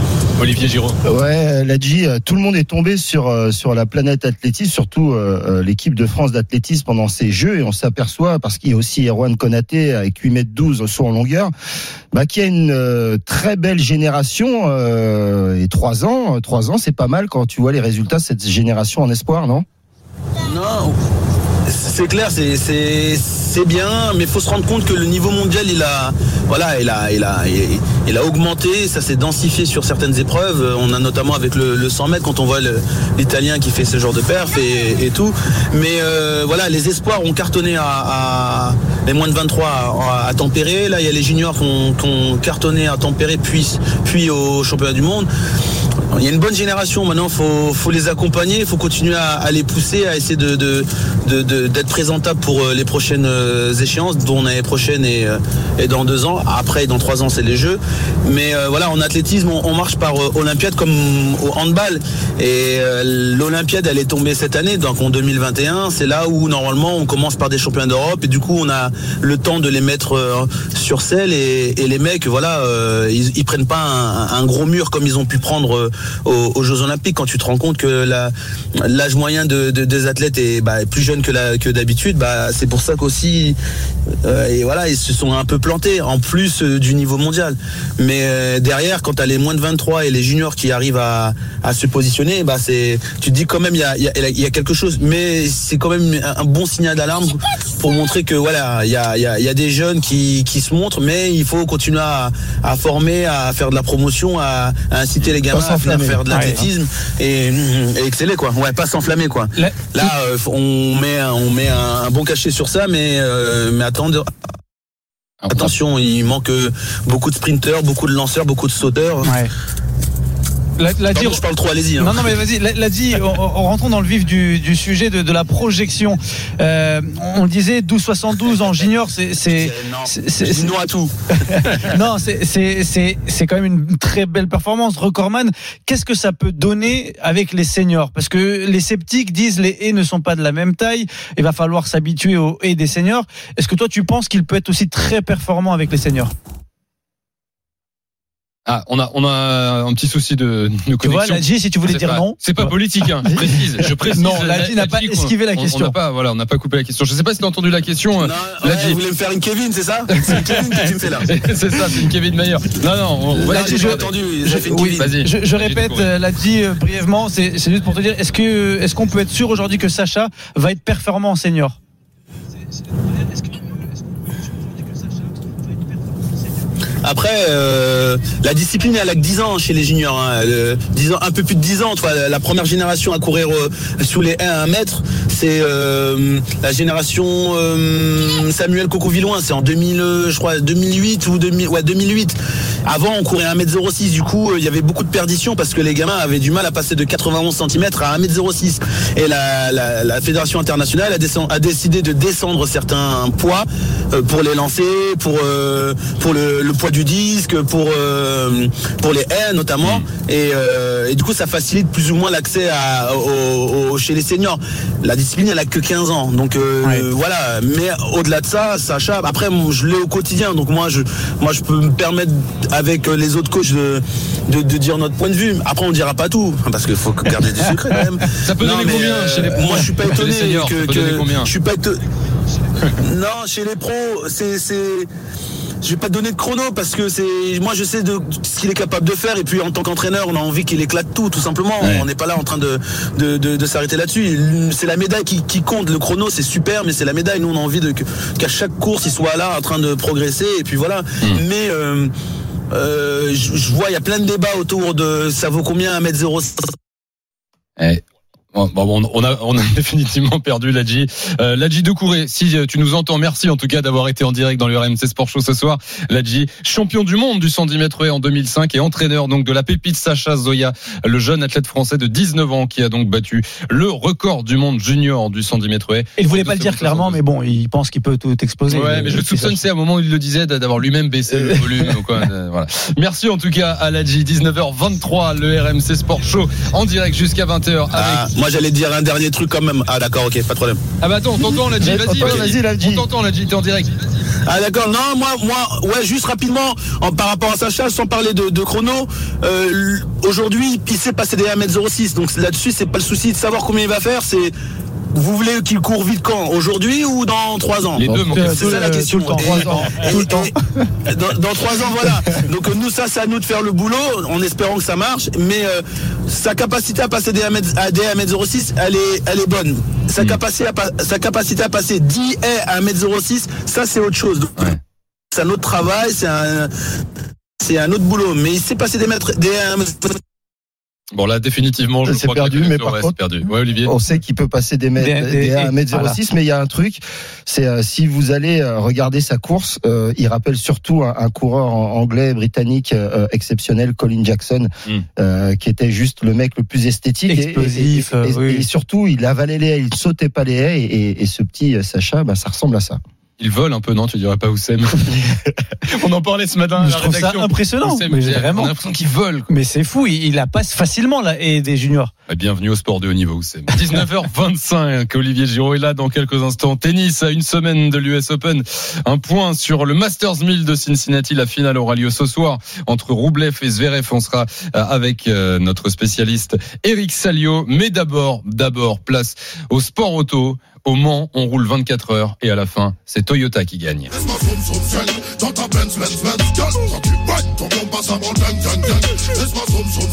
[SPEAKER 3] Olivier Giraud.
[SPEAKER 4] Ouais, Ladji, euh, tout le monde est tombé sur euh, sur la planète athlétisme, surtout euh, euh, l'équipe de France d'athlétisme pendant ces Jeux, et on s'aperçoit parce qu'il y a aussi Erwan Konaté avec 8 mètres 12 au saut en longueur, bah, qu'il y a une euh, très belle génération euh, et trois ans, euh, trois ans, c'est pas mal quand tu vois les résultats de cette génération en espoir, non?
[SPEAKER 16] Non, c'est clair, c'est c'est bien, mais il faut se rendre compte que le niveau mondial, il a voilà, il a il a il, a augmenté, ça s'est densifié sur certaines épreuves. On a notamment avec le, le 100 mètres quand on voit l'Italien qui fait ce genre de perf et, tout. Mais euh, voilà, les espoirs ont cartonné à, les moins de 23 à, tempérer. Là, il y a les juniors qui ont, qui ont cartonné à tempérer, puis puis au championnat du monde. Il y a une bonne génération maintenant, faut faut les accompagner, il faut continuer à, les pousser, à essayer de d'être présentable pour euh, les prochaines euh, échéances, dont l'année prochaine et, euh, et dans deux ans. Après, dans trois ans, c'est les Jeux. Mais voilà, en athlétisme, on, marche par Olympiade comme au handball. Et l'Olympiade, elle est tombée cette année, donc en 2021. C'est là où normalement on commence par des championnats d'Europe et du coup on a le temps de les mettre sur selle et, les mecs, voilà, ils, ils prennent pas un, gros mur comme ils ont pu prendre aux, aux Jeux Olympiques. Quand tu te rends compte que l'âge moyen de, de- des athlètes est bah, plus jeune que, la- que d'habitude, bah, c'est pour ça qu'aussi, euh, et voilà, ils se sont un peu plantés en plus euh, du niveau mondial. Mais euh, derrière, quand tu as les moins de 23 et les juniors qui arrivent à, à se positionner, bah, c'est, tu te dis quand même il y a, il y a- il y a quelque chose. Mais c'est quand même un, bon signal d'alarme pour montrer que voilà, il y a, il y a- il y a des jeunes qui, qui se montrent, mais il faut continuer à, à former, à faire de la promotion, à, à inciter les gamins venir faire de
[SPEAKER 4] Ouais.
[SPEAKER 16] l'athlétisme et, et exceller quoi. Ouais, pas s'enflammer quoi. Là, euh, on met un- on met un, un bon cachet sur ça, mais euh, mais attendez. Attention, il manque euh, beaucoup de sprinteurs, beaucoup de lanceurs, beaucoup de sauteurs.
[SPEAKER 5] La, la
[SPEAKER 16] Pardon, je parle trop, allez-y. hein.
[SPEAKER 5] Non, non, mais vas-y, l'a l'a dit, en rentrons dans le vif du, du sujet de, de la projection. Euh, on le disait 12-72 en junior, c'est. c'est
[SPEAKER 16] non à tout.
[SPEAKER 5] non, c'est- c'est c'est- c'est quand même une très belle performance. Recordman, qu'est-ce que ça peut donner avec les seniors? Parce que les sceptiques disent les haies ne sont pas de la même taille, il va falloir s'habituer aux haies des seniors. Est-ce que toi tu penses qu'il peut être aussi très performant avec les seniors?
[SPEAKER 3] Ah, on a, on a un petit souci de, de connexion.
[SPEAKER 5] vois, Ladji, si tu voulais dire
[SPEAKER 3] pas-
[SPEAKER 5] non.
[SPEAKER 3] C'est pas politique, hein, je précise. Je précise
[SPEAKER 5] Non, Ladji n'a pas esquivé la
[SPEAKER 3] on-
[SPEAKER 5] question.
[SPEAKER 3] On n'a pas, voilà, on n'a pas coupé la question. Je sais pas si t'as entendu la question. euh,
[SPEAKER 16] Ouais,
[SPEAKER 3] Ladji.
[SPEAKER 16] vous voulez me faire une Kevin, c'est ça? C'est une Kevin que tu me fais là.
[SPEAKER 3] c'est ça, c'est une Kevin Mayer. Non, non, on,
[SPEAKER 16] j'ai entendu, j'ai fait une
[SPEAKER 5] Oui,
[SPEAKER 16] Kevin.
[SPEAKER 3] Vas-y.
[SPEAKER 5] je, répète, euh, dit euh, brièvement, c'est c'est juste pour te dire, est-ce que est-ce qu'on peut être sûr aujourd'hui que Sacha va être performant en senior?
[SPEAKER 16] Après, euh, la discipline, elle a que 10 ans chez les juniors. hein. Le- 10 ans, un peu plus de 10 ans. tu vois, la, première génération à courir euh, sous les 1 à 1 mètre, c'est euh, la génération euh, Samuel Coco-Villoin. C'est en 2000, euh, je crois, 2008 ou 2000, ouais, 2008. Avant, on courait 1m06. Du coup, euh, il y avait beaucoup de perditions parce que les gamins avaient du mal à passer de 91 cm à 1m06. Et la, Fédération internationale a, décidé de descendre certains poids euh, pour les lancer, pour, euh, le poids du disque, pour, euh, pour les haies notamment. Et, euh, et du coup, ça facilite plus ou moins l'accès à- au- au- chez les seniors. La discipline, elle a que 15 ans. Donc euh, voilà. Mais au-delà de ça, Sacha, après, moi, je l'ai au quotidien. Donc moi, je, moi, je peux me permettre avec les autres coachs de, de, de dire notre point de vue. Après, on dira pas tout. Parce qu'il faut garder des secrets quand même.
[SPEAKER 3] Ça peut donner combien chez les
[SPEAKER 16] Moi, je suis pas étonné
[SPEAKER 3] seniors,
[SPEAKER 16] que, que- je suis pas étonné. non, chez les pros, c'est, je vais pas te donner de chrono parce que c'est, moi je sais de ce qu'il est capable de faire et puis en tant qu'entraîneur, on a envie qu'il éclate tout, tout simplement. On n'est pas là en train de, de, de, de s'arrêter là-dessus. C'est la médaille qui, qui compte. Le chrono, c'est super, mais c'est la médaille. Nous, on a envie de, qu'à chaque course, il soit là en train de progresser et puis voilà. Mais, euh, euh, je je vois, il y a plein de débats autour de ça vaut combien 1m05
[SPEAKER 3] Eh, Bon, bon, on a, on a définitivement perdu Ladji. Euh, Ladji Doucouré, si euh, tu nous entends, merci en tout cas d'avoir été en direct dans le RMC Sport Show ce soir. Ladji, champion du monde du 110 mètres en 2005 et entraîneur donc de la pépite Sacha Zoya, le jeune athlète français de 19 ans qui a donc battu le record du monde junior du 110 mètres.
[SPEAKER 5] Il voulait pas le dire clairement, mais bon, il pense qu'il peut tout exploser.
[SPEAKER 3] Ouais, mais je soupçonne, c'est à un moment où il le disait, d'avoir lui-même baissé le volume. ou quoi, euh, voilà. Merci en tout cas à Ladji, 19h23, le RMC Sport Show en direct jusqu'à 20h avec.
[SPEAKER 16] Ah, moi j'allais dire un dernier truc quand même. Ah d'accord, ok, pas de problème.
[SPEAKER 3] Ah bah attends, on t'entend Ladji, vas-y, vas-y, on t'entend Ladji, t'es en direct.
[SPEAKER 16] Ah d'accord, non, moi, moi, ouais, juste rapidement, en, par rapport à Sacha, sans parler de, de chrono, euh, aujourd'hui, il sait passer des 1m06, donc là-dessus, c'est pas le souci de savoir combien il va faire, c'est vous voulez qu'il court vite quand Aujourd'hui ou dans 3 ans
[SPEAKER 3] Les deux.
[SPEAKER 16] C'est ça la
[SPEAKER 3] Tout le
[SPEAKER 16] question.
[SPEAKER 3] temps,
[SPEAKER 16] Et-
[SPEAKER 3] trois ans.
[SPEAKER 16] et-
[SPEAKER 3] Tout le temps.
[SPEAKER 16] et- dans, dans 3 ans, voilà. Donc euh, nous, ça, c'est à nous de faire le boulot, en espérant que ça marche, mais euh, sa capacité à passer des 1m, à des 1m06, elle est, elle est bonne. Sa, capacité à, sa capacité à passer 10 haies à 1m06, ça, c'est autre chose. Donc, C'est un autre travail, c'est un, c'est un autre boulot. Mais il sait passer des mètres, des 1m06.
[SPEAKER 3] Bon là définitivement je
[SPEAKER 4] C'est
[SPEAKER 3] crois que
[SPEAKER 4] perdu,
[SPEAKER 3] la
[SPEAKER 4] mais par contre,
[SPEAKER 3] perdu. Ouais Olivier.
[SPEAKER 4] On sait qu'il peut passer des mètres,
[SPEAKER 3] Des-
[SPEAKER 4] des,
[SPEAKER 3] des-
[SPEAKER 4] à 1m06,
[SPEAKER 3] voilà.
[SPEAKER 4] mais il y a un truc, c'est euh, si vous allez euh, regarder sa course, euh, il rappelle surtout un, un coureur anglais, britannique euh, exceptionnel, Colin Jackson,
[SPEAKER 3] Hmm.
[SPEAKER 4] euh, qui était juste le mec le plus esthétique. et-
[SPEAKER 5] Explosif,
[SPEAKER 4] et, et-
[SPEAKER 5] euh, oui.
[SPEAKER 4] et surtout, il avalait les haies, il sautait pas les haies, et, et- et ce petit Sacha, bah, ça ressemble à ça.
[SPEAKER 3] Il vole un peu, non Tu dirais pas Oussem On en parlait ce matin. à
[SPEAKER 5] Je
[SPEAKER 3] la
[SPEAKER 5] trouve ça
[SPEAKER 3] rédaction.
[SPEAKER 5] impressionnant.
[SPEAKER 3] Oussem,
[SPEAKER 5] Mais
[SPEAKER 3] j'ai-
[SPEAKER 5] vraiment.
[SPEAKER 3] On a l'impression qu'il vole.
[SPEAKER 5] Mais c'est fou, il, il la passe facilement là et des juniors.
[SPEAKER 3] Ah, Bienvenue au sport de haut niveau, Oussem. 19h25, Olivier Giraud est là dans quelques instants. Tennis à une semaine de l'US Open. Un point sur le Masters 1000 de Cincinnati. La finale aura lieu ce soir entre Roublev et Zverev. On sera euh, avec euh, notre spécialiste Eric Salio. Mais d'abord, d'abord, place au sport auto. Au Mans, on roule 24 heures et à la fin, c'est Toyota qui gagne.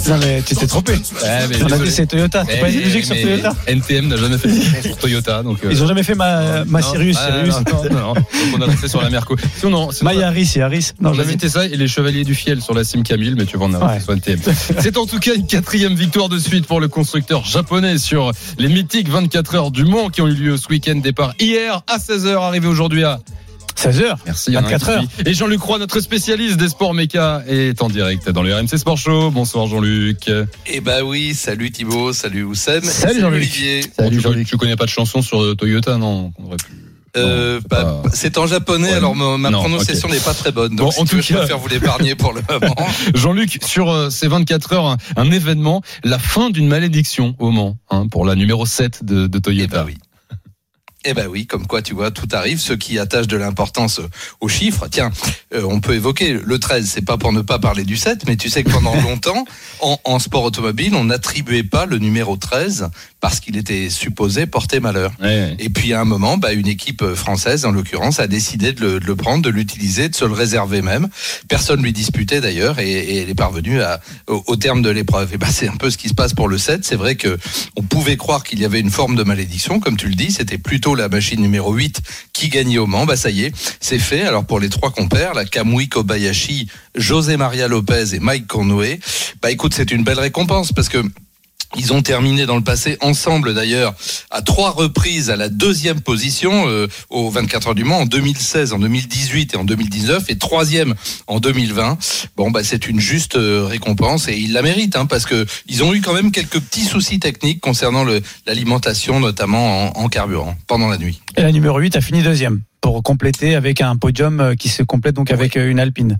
[SPEAKER 5] Non mais tu t'es trompé.
[SPEAKER 3] Ouais, mais
[SPEAKER 5] On a
[SPEAKER 3] désolé.
[SPEAKER 5] dit c'est Toyota. T'as pas dit musique sur
[SPEAKER 3] mais
[SPEAKER 5] Toyota
[SPEAKER 3] NTM n'a jamais fait de pour Toyota. Donc, euh,
[SPEAKER 5] Ils ont jamais fait ma, ma
[SPEAKER 3] non,
[SPEAKER 5] Sirius.
[SPEAKER 3] ah,
[SPEAKER 5] Sirius.
[SPEAKER 3] non, non, non. Donc on a resté sur la Merco. Sinon, non, sinon,
[SPEAKER 5] Ma Yaris et Harris. Non,
[SPEAKER 3] on a
[SPEAKER 5] jamais.
[SPEAKER 3] cité ça et les Chevaliers du Fiel sur la Sim Camille, mais tu vas en avoir
[SPEAKER 5] Ouais.
[SPEAKER 3] sur NTM. C'est en tout cas une quatrième victoire de suite pour le constructeur japonais sur les mythiques 24 heures du Mans qui ont eu lieu ce week-end. Départ hier à 16h, arrivé aujourd'hui à
[SPEAKER 5] 16h.
[SPEAKER 3] Merci. il y en a un
[SPEAKER 5] 24
[SPEAKER 3] qui
[SPEAKER 5] heures.
[SPEAKER 3] Et Jean-Luc Roy, notre spécialiste des sports méca, est en direct dans le RMC Sport Show. Bonsoir Jean-Luc.
[SPEAKER 17] Eh ben oui, salut Thibaut, salut Oussem,
[SPEAKER 5] Salut Jean-Luc.
[SPEAKER 17] Olivier.
[SPEAKER 3] Bon, tu, connais- tu connais pas de chanson sur euh, Toyota, non On aurait pu-
[SPEAKER 17] Euh,
[SPEAKER 3] c'est
[SPEAKER 17] bah,
[SPEAKER 3] pas-
[SPEAKER 17] c'est en japonais,
[SPEAKER 3] Ouais.
[SPEAKER 17] alors ma, ma
[SPEAKER 3] Non,
[SPEAKER 17] prononciation n'est pas très bonne.
[SPEAKER 3] Bon,
[SPEAKER 17] Donc, si
[SPEAKER 3] en
[SPEAKER 17] tu
[SPEAKER 3] tout
[SPEAKER 17] veux, je
[SPEAKER 3] cas-
[SPEAKER 17] préfère vous l'épargner pour le moment.
[SPEAKER 3] Jean-Luc, sur euh, ces 24 heures, un, un événement, la fin d'une malédiction au Mans, hein, pour la numéro 7 de, de
[SPEAKER 17] Eh
[SPEAKER 3] Toyota.
[SPEAKER 17] ben oui. Eh ben oui, comme quoi tu vois, tout arrive. Ceux qui attachent de l'importance aux chiffres, tiens, euh, on peut évoquer le 13, c'est pas pour ne pas parler du 7, mais tu sais que pendant longtemps, en, en sport automobile, on n'attribuait pas le numéro 13 parce qu'il était supposé porter malheur.
[SPEAKER 3] Ouais.
[SPEAKER 17] Et puis à un moment, bah, une équipe française, en l'occurrence, a décidé de le, de le prendre, de l'utiliser, de se le réserver même. Personne lui disputait d'ailleurs, et, et elle est parvenue à, au, au terme de l'épreuve. Et bah, c'est un peu ce qui se passe pour le 7. C'est vrai que on pouvait croire qu'il y avait une forme de malédiction, comme tu le dis. C'était plutôt la machine numéro 8 qui gagnait au Mans. Bah ça y est, c'est fait. Alors pour les trois compères, la Kamui Kobayashi, José Maria Lopez et Mike Conway, bah écoute, c'est une belle récompense parce que ils ont terminé dans le passé ensemble d'ailleurs à trois reprises à la deuxième position euh, aux 24 heures du Mans en 2016, en 2018 et en 2019 et troisième en 2020. Bon bah c'est une juste euh, récompense et ils la méritent hein, parce que ils ont eu quand même quelques petits soucis techniques concernant l'alimentation notamment en, en carburant pendant la nuit.
[SPEAKER 5] Et la numéro 8 a fini deuxième pour compléter avec un podium euh, qui se complète donc avec une Alpine.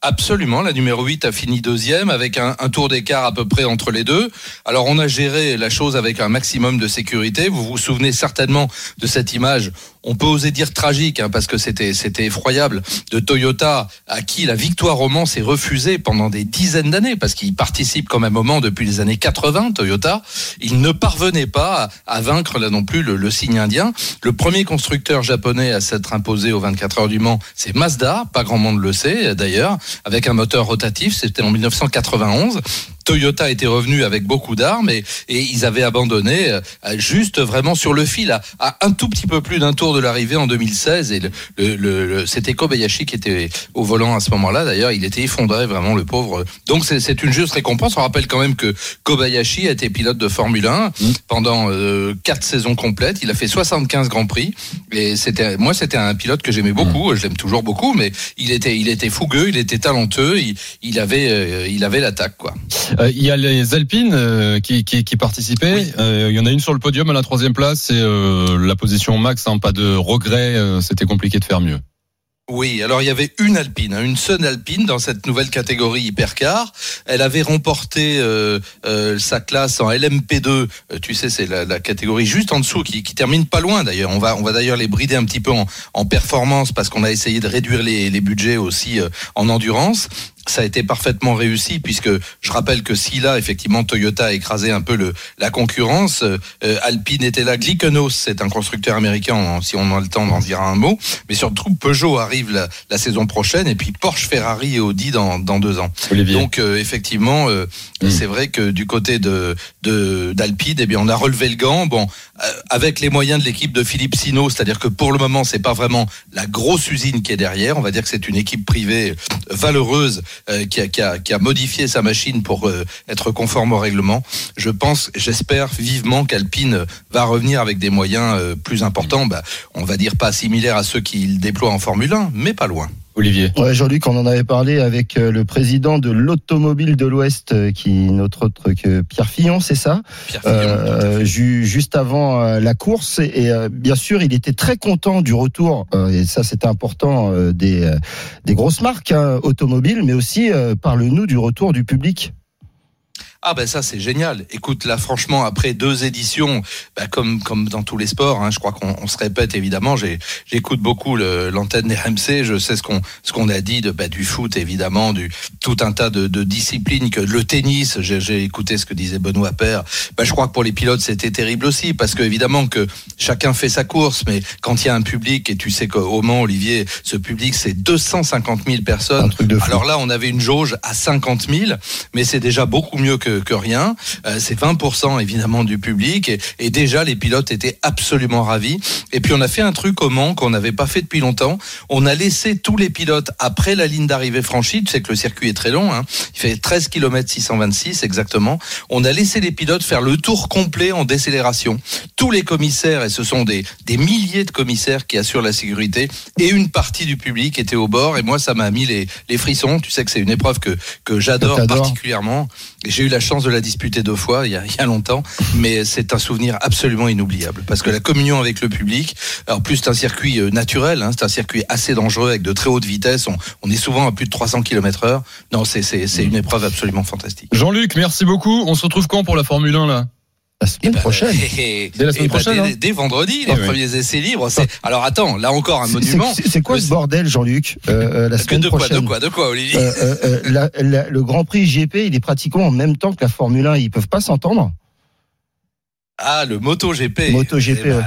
[SPEAKER 17] Absolument, la numéro 8 a fini deuxième avec un, tour d'écart à peu près entre les deux. Alors on a géré la chose avec un maximum de sécurité. Vous vous souvenez certainement de cette image, on peut oser dire tragique, hein, parce que c'était c'était effroyable, de Toyota à qui la victoire au Mans s'est refusée pendant des dizaines d'années, parce qu'il participe quand même au Mans depuis les années 80, Toyota. Il ne parvenait pas à, à vaincre là non plus le, le signe indien. Le premier constructeur japonais à s'être imposé aux 24 heures du Mans, c'est Mazda, pas grand monde le sait d'ailleurs, avec un moteur rotatif, c'était en 1991. Toyota était revenu avec beaucoup d'armes et, et ils avaient abandonné euh, juste vraiment sur le fil à, à un tout petit peu plus d'un tour de l'arrivée en 2016 et le, le, le- c'était Kobayashi qui était au volant à ce moment-là. D'ailleurs il était effondré vraiment le pauvre. Donc c'est c'est une juste récompense. On rappelle quand même que Kobayashi a été pilote de Formule 1 pendant euh, quatre saisons complètes. Il a fait 75 grands prix. Et c'était moi c'était un pilote que j'aimais beaucoup. Je l'aime toujours beaucoup mais il était il était fougueux il était talentueux il, il avait euh, il avait l'attaque quoi
[SPEAKER 3] Euh, Il y a les Alpines euh, qui, qui, qui participaient. Euh, il y en a une sur le podium à la troisième place. C'est euh, la position max. hein, pas de regret. euh, C'était compliqué de faire mieux.
[SPEAKER 17] Oui, alors il y avait une Alpine, hein, une seule Alpine dans cette nouvelle catégorie hypercar. Elle avait remporté euh, euh, sa classe en LMP2. Euh, tu sais, c'est la, la catégorie juste en dessous qui, qui termine pas loin d'ailleurs. On va, on va d'ailleurs les brider un petit peu en, en performance parce qu'on a essayé de réduire les, les budgets aussi euh, en endurance. Ça a été parfaitement réussi puisque je rappelle que si là effectivement Toyota a écrasé un peu le, la concurrence, euh, Alpine était là, Glickenhaus c'est un constructeur américain, si on a le temps d'en dire un mot, mais surtout Peugeot arrive la, la saison prochaine et puis Porsche, Ferrari et Audi dans, dans deux ans. Donc euh, effectivement, euh, c'est vrai que du côté de de- d'Alpine, eh bien on a relevé le gant. Bon, avec les moyens de l'équipe de Philippe Sino, c'est-à-dire que pour le moment c'est pas vraiment la grosse usine qui est derrière. On va dire que c'est une équipe privée valeureuse qui, a, qui, a, qui a modifié sa machine pour euh, être conforme au règlement. Je pense, j'espère vivement qu'Alpine va revenir avec des moyens euh, plus importants. Bah, on va dire pas similaires à ceux qu'il déploie en Formule 1, mais pas loin.
[SPEAKER 3] Olivier.
[SPEAKER 4] Ouais, Jean-Luc, on en avait parlé avec euh, le président de l'Automobile de l'Ouest, euh, qui notre autre que Pierre Fillon, c'est ça?
[SPEAKER 17] Pierre Fillon,
[SPEAKER 4] Euh, ju- Juste avant la course. Et, bien sûr, il était très content du retour, et ça c'était important, des, des grosses marques hein, automobiles, mais aussi, parle-nous du retour du public.
[SPEAKER 17] Ah ben ça c'est génial. Écoute là franchement après deux éditions, bah, comme comme dans tous les sports, hein, je crois qu'on on se répète évidemment. J'écoute beaucoup l'antenne des RMC. Je sais ce qu'on ce qu'on a dit de bah, du foot évidemment, du tout un tas de, de disciplines que le tennis. J'ai écouté ce que disait Benoît Père. Bah, je crois que pour les pilotes c'était terrible aussi parce que évidemment que chacun fait sa course, mais quand il y a un public et tu sais qu'au Mans Olivier, ce public c'est 250 000 personnes. Alors là on avait une jauge à 50 000, mais c'est déjà beaucoup mieux que, que rien. Euh, c'est 20% évidemment du public et, et déjà les pilotes étaient absolument ravis. Et puis on a fait un truc au Mans qu'on n'avait pas fait depuis longtemps. On a laissé tous les pilotes après la ligne d'arrivée franchie. Tu sais que le circuit est très long. Hein. Il fait 13 km 626 exactement. On a laissé les pilotes faire le tour complet en décélération. Tous les commissaires et ce sont des des milliers de commissaires qui assurent la sécurité et une partie du public était au bord et moi ça m'a mis les les frissons. Tu sais que c'est une épreuve que que j'adore particulièrement. J'ai eu la chance de la disputer deux fois il y a, il longtemps, mais c'est un souvenir absolument inoubliable parce que la communion avec le public, alors plus c'est un circuit euh, naturel, hein, c'est un circuit assez dangereux avec de très hautes vitesses, on, on est souvent à plus de 300 km heure. Non, c'est une épreuve absolument fantastique.
[SPEAKER 3] Jean-Luc, merci beaucoup. On se retrouve quand pour la Formule 1 là?
[SPEAKER 4] La semaine prochaine.
[SPEAKER 17] Et-
[SPEAKER 3] Dès la semaine
[SPEAKER 17] et bah,
[SPEAKER 3] prochaine,
[SPEAKER 17] dès,
[SPEAKER 3] hein.
[SPEAKER 17] dès vendredi, les
[SPEAKER 3] Ah ouais.
[SPEAKER 17] premiers essais libres. C'est alors attends, là encore un monument.
[SPEAKER 4] c'est- C'est quoi ce bordel, Jean-Luc euh, euh, La
[SPEAKER 17] Que
[SPEAKER 4] semaine
[SPEAKER 17] de quoi,
[SPEAKER 4] prochaine.
[SPEAKER 17] de quoi, de quoi, Olivier
[SPEAKER 4] Euh, euh, euh, la- la- le Grand Prix GP, il est pratiquement en même temps que la Formule 1. Ils peuvent pas s'entendre.
[SPEAKER 17] Ah, le MotoGP.
[SPEAKER 4] MotoGP,
[SPEAKER 17] Eh bah,
[SPEAKER 4] ouais.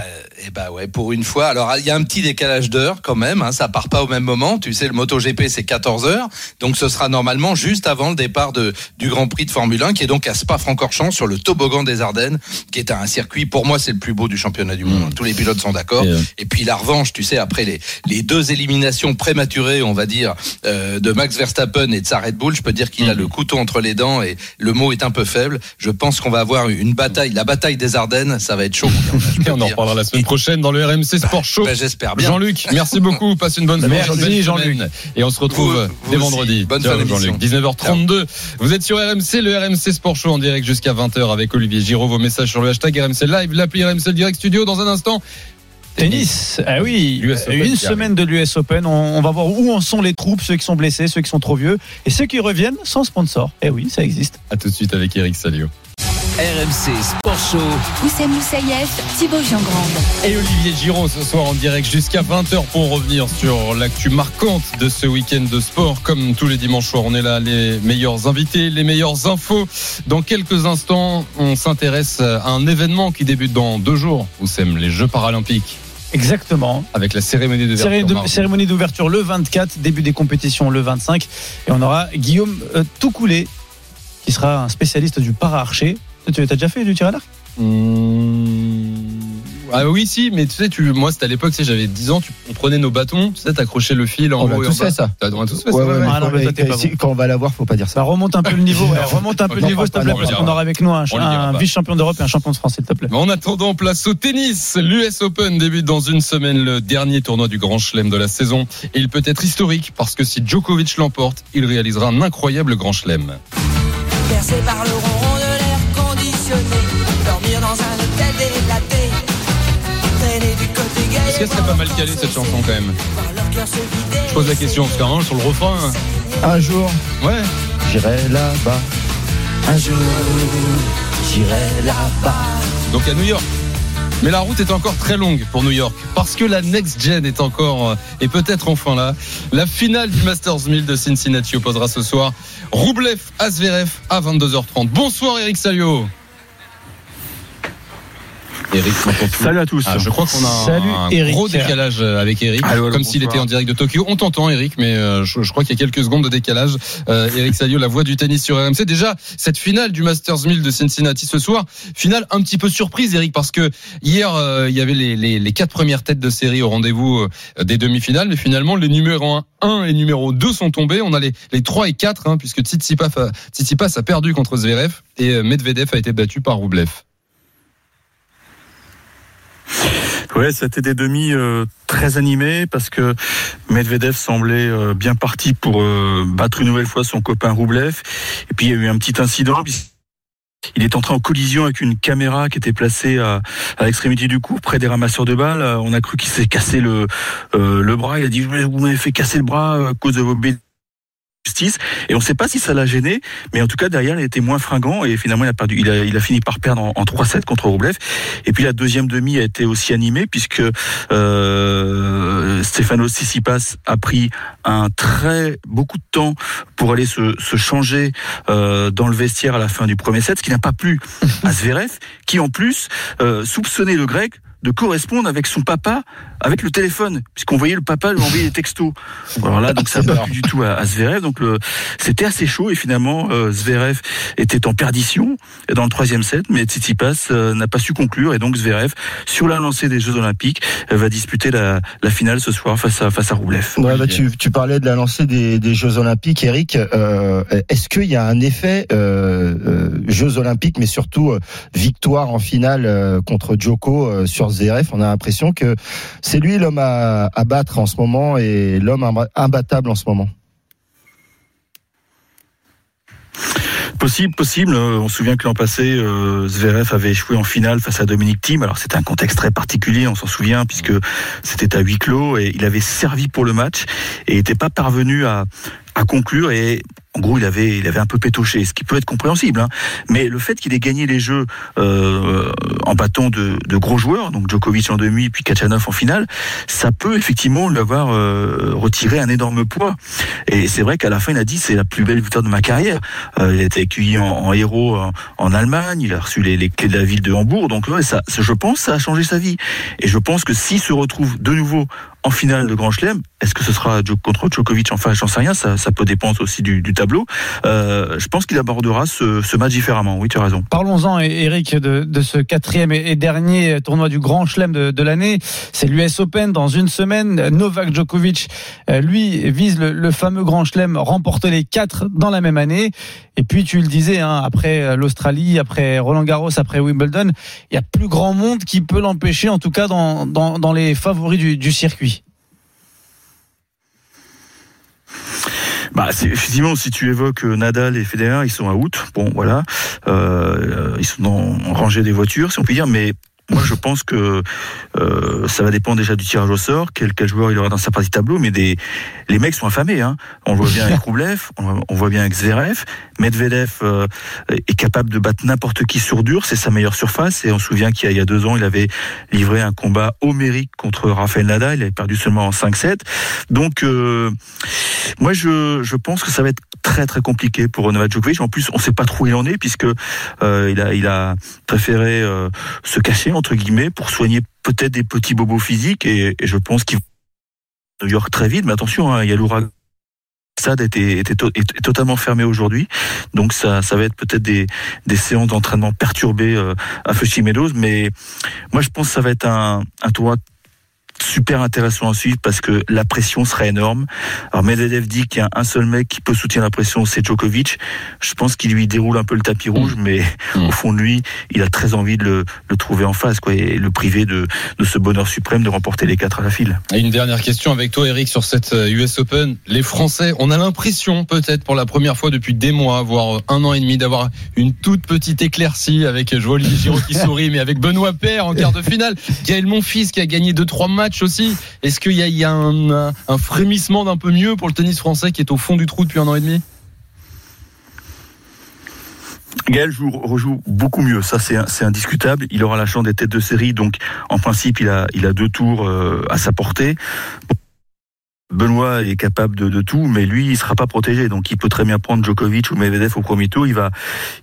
[SPEAKER 17] Eh bah ouais, pour une fois. Alors, il y a un petit décalage d'heure quand même. Hein, ça part pas au même moment. Tu sais, le MotoGP, c'est 14 heures. Donc, ce sera normalement juste avant le départ de, du Grand Prix de Formule 1, qui est donc à Spa-Francorchamps, sur le toboggan des Ardennes, qui est un circuit, pour moi, c'est le plus beau du championnat du monde. Tous les pilotes sont d'accord.
[SPEAKER 3] Et, euh,
[SPEAKER 17] Et puis, la revanche, tu sais, après les, les deux éliminations prématurées, on va dire, euh, de Max Verstappen et de sa Red Bull, je peux dire qu'il a le couteau entre les dents et le mot est un peu faible. Je pense qu'on va avoir une bataille, la bataille des Ardennes, ça va être chaud.
[SPEAKER 3] on en reparlera la semaine prochaine dans le RMC Sport Show.
[SPEAKER 17] Bah, J'espère bien.
[SPEAKER 3] Jean-Luc, merci beaucoup. Passe une bonne
[SPEAKER 5] Merci,
[SPEAKER 3] belle
[SPEAKER 5] Jean-Luc.
[SPEAKER 3] semaine. Et on se retrouve
[SPEAKER 17] Vous- vous
[SPEAKER 3] dès
[SPEAKER 17] aussi.
[SPEAKER 3] vendredi.
[SPEAKER 17] Bonne d'émission.
[SPEAKER 3] Jean-Luc. 19h32. Vous êtes sur RMC, le RMC Sport Show en direct jusqu'à 20h avec Olivier Giraud. Vos messages sur le hashtag RMC Live, l'appli RMC Direct Studio. Dans un instant,
[SPEAKER 5] Tennis, ah oui, une semaine de l'US Open. On, on va voir où en sont les troupes, ceux qui sont blessés, ceux qui sont trop vieux, et ceux qui reviennent sans sponsor. Eh oui, ça existe.
[SPEAKER 3] à tout de suite avec Eric Salio.
[SPEAKER 2] RMC Sport Show.
[SPEAKER 1] Oussem Moussaïef, Thibaut Giangrande.
[SPEAKER 3] Et Olivier Giraud ce soir en direct jusqu'à 20h pour revenir sur l'actu marquante de ce week-end de sport. Comme tous les dimanches soirs, on est là, les meilleurs invités, les meilleures infos. Dans quelques instants, on s'intéresse à un événement qui débute dans deux jours. Oussem, les Jeux paralympiques.
[SPEAKER 5] Exactement.
[SPEAKER 3] Avec la cérémonie de-
[SPEAKER 5] cérémonie d'ouverture le 24, début des compétitions le 25. Et on aura Guillaume euh, Toucoulé, qui sera un spécialiste du para-archer. Tu as déjà fait du tir à l'arc
[SPEAKER 3] Ah oui, si, mais tu sais, tu, moi, c'était à l'époque, tu sais, j'avais 10 ans, tu, on prenait nos bâtons, tu sais, t'accrochais le fil en
[SPEAKER 4] On
[SPEAKER 3] haut
[SPEAKER 4] tous
[SPEAKER 3] bas.
[SPEAKER 4] fait, ça.
[SPEAKER 3] T'as- On a tous fait
[SPEAKER 4] Ouais,
[SPEAKER 3] ça,
[SPEAKER 4] ouais,
[SPEAKER 3] ouais.
[SPEAKER 5] Ah non, mais toi,
[SPEAKER 4] si- quand on va la voir, faut pas dire ça.
[SPEAKER 5] Remonte un peu le niveau. ouais, remonte un peu le niveau, s'il te plaît, parce qu'on aura avec nous un,
[SPEAKER 3] On
[SPEAKER 5] vice-champion d'Europe et un champion de France, s'il te plaît.
[SPEAKER 3] Mais en attendant, place au tennis. L'US Open débute dans une semaine, le dernier tournoi du Grand Chelem de la saison. Et il peut être historique parce que si Djokovic l'emporte, il réalisera un incroyable Grand Chelem.
[SPEAKER 18] Percé par le ronron
[SPEAKER 3] serait pas mal calée cette chanson quand même Je pose la question parce moment, sur le refrain.
[SPEAKER 4] Un jour,
[SPEAKER 3] Ouais.
[SPEAKER 4] j'irai là-bas. Un jour, j'irai là-bas.
[SPEAKER 3] Donc à New York. Mais la route est encore très longue pour New York parce que la next gen est encore euh, et peut-être enfin là. La finale du Masters 1000 de Cincinnati opposera ce soir Roublev à Zverev à 22h30. Bonsoir Eric Salio. Eric,
[SPEAKER 19] Salut à tous.
[SPEAKER 3] Ah, je crois qu'on a un,
[SPEAKER 5] Salut,
[SPEAKER 3] un
[SPEAKER 5] Eric.
[SPEAKER 3] gros décalage avec Eric,
[SPEAKER 19] Allô, allô,
[SPEAKER 3] comme s'il était en direct de Tokyo. On t'entend Eric, mais euh, je, je crois qu'il y a quelques secondes de décalage. Euh, Eric Salio, la voix du tennis sur RMC. Déjà, cette finale du Masters 1000 de Cincinnati ce soir, finale un petit peu surprise Eric, parce que hier, euh, il y avait les, les, les quatre premières têtes de série au rendez-vous euh, des demi-finales, mais finalement, les numéros 1, 1 et numéro 2 sont tombés. On a les, les 3 et 4, hein, puisque Tsitsipas a, Tsitsipas a perdu contre Zverev et Medvedev a été battu par Roublev.
[SPEAKER 19] Ouais, c'était des demi euh, très animés parce que Medvedev semblait euh, bien parti pour euh, battre une nouvelle fois son copain Roublev. Et puis il y a eu un petit incident. Il est entré en collision avec une caméra qui était placée à, à l'extrémité du cou, près des ramasseurs de balles. On a cru qu'il s'est cassé le, le bras. Il a dit, vous m'avez fait casser le bras à cause de vos bêtises justice et on ne sait pas si ça l'a gêné mais en tout cas derrière il était moins fringant et finalement il a perdu il a, fini par perdre en, en 3-7 contre Roublev et puis la deuxième demi a été aussi animée puisque euh, Stefano Tsitsipas a pris un très beaucoup de temps pour aller se, se changer euh, dans le vestiaire à la fin du premier set ce qui n'a pas plu à Zverev qui en plus euh, soupçonnait le grec de correspondre avec son papa avec le téléphone, puisqu'on voyait le papa lui envoyer des textos. Alors là, donc ça n'a pas plu du tout à, à Zverev. Donc c'était assez chaud et finalement euh, Zverev était en perdition dans le troisième set, mais Tsitsipas euh, n'a pas su conclure et donc Zverev, sur la lancée des Jeux Olympiques, euh, va disputer la, la, finale ce soir face à face à Roublev.
[SPEAKER 4] Ouais, bah, tu, tu, parlais de la lancée des, des Jeux Olympiques, Eric. Euh, est-ce qu'il y a un effet Jeux Olympiques, mais surtout victoire en finale contre Djoko sur Zverev? On a l'impression que c'est lui l'homme à, battre en ce moment et l'homme imbattable en ce moment.
[SPEAKER 19] Possible, possible. On se souvient que l'an passé, euh, Zverev avait échoué en finale face à Dominique Thiem. Alors c'était un contexte très particulier, on s'en souvient, puisque c'était à huis clos et il avait servi pour le match et n'était pas parvenu à, à conclure et en gros, il avait, il avait un peu pétoché, ce qui peut être compréhensible. Hein. Mais le fait qu'il ait gagné les jeux euh, en battant de, de, gros joueurs, donc Djokovic en demi, puis Kachanov en finale, ça peut effectivement lui avoir euh, retiré un énorme poids. Et c'est vrai qu'à la fin, il a dit c'est la plus belle victoire de ma carrière. Euh, il a été accueilli en, en héros en, en, Allemagne, il a reçu les, les, clés de la ville de Hambourg. Donc ouais, ça, je pense, ça a changé sa vie. Et je pense que s'il se retrouve de nouveau en finale de Grand Chelem. Est-ce que ce sera contre Djokovic? Enfin, j'en sais rien. Ça, peut dépendre aussi du, tableau. Euh, je pense qu'il abordera ce, match différemment. Oui, tu as raison.
[SPEAKER 5] Parlons-en, Eric, de, ce quatrième et dernier tournoi du Grand Chelem de, l'année. C'est l'US Open dans une semaine. Novak Djokovic, euh, lui, vise le, le fameux Grand Chelem, remporter les quatre dans la même année. Et puis, tu le disais, hein, après l'Australie, après Roland Garros, après Wimbledon, il y a plus grand monde qui peut l'empêcher, en tout cas dans, dans, dans les favoris du, circuit.
[SPEAKER 19] Bah, effectivement, si tu évoques Nadal et Federer, ils sont à août. Bon, voilà, euh, ils sont en rangée des voitures, si on peut dire, mais moi, je pense que euh, ça va dépendre déjà du tirage au sort, quel, quel joueur il aura dans sa partie tableau, mais des, les mecs sont affamés. Hein. On le voit bien avec Roublev, on, on voit bien avec Zverev. Medvedev euh, est capable de battre n'importe qui sur dur, c'est sa meilleure surface. Et on se souvient qu'il y, y, a deux ans, il avait livré un combat homérique contre Rafael Nadal, il avait perdu seulement en 5-7. Donc, euh, moi, je, je pense que ça va être très très compliqué pour Novak Djokovic. En plus, on ne sait pas trop où il en est puisque euh, il a il a préféré euh, se cacher entre guillemets pour soigner peut-être des petits bobos physiques et, je pense qu'il New York très vite. Mais attention, hein, il y a l'ouragan. Stade était, est totalement fermé aujourd'hui, donc ça, ça va être peut-être des, séances d'entraînement perturbées euh, à Meadows, mais moi je pense que ça va être un, un tournoi super intéressant ensuite parce que la pression sera énorme. Alors Medvedev dit qu'il y a un seul mec qui peut soutenir la pression, c'est Djokovic. Je pense qu'il lui déroule un peu le tapis rouge, mmh. mais mmh. au fond de lui, il a très envie de le, le trouver en face, quoi, et le priver de, de, ce bonheur suprême de remporter les quatre à la file.
[SPEAKER 3] Et une dernière question avec toi, Eric, sur cette US Open. Les Français, on a l'impression, peut-être pour la première fois depuis des mois, voire un an et demi, d'avoir une toute petite éclaircie avec, vois Olivier Giraud qui sourit, mais avec Benoît Père en quart de finale. Gaël Monfils qui a gagné deux trois aussi. Est-ce qu'il y a, un, frémissement d'un peu mieux pour le tennis français qui est au fond du trou depuis un an et demi?
[SPEAKER 19] Gaël joue, rejoue beaucoup mieux, ça c'est indiscutable. Il aura la chance des têtes de série, donc en principe il a, il a deux tours euh, à sa portée. Benoît est capable de, de, tout, mais lui, il sera pas protégé. Donc, il peut très bien prendre Djokovic ou Medvedev au premier tour. Il va,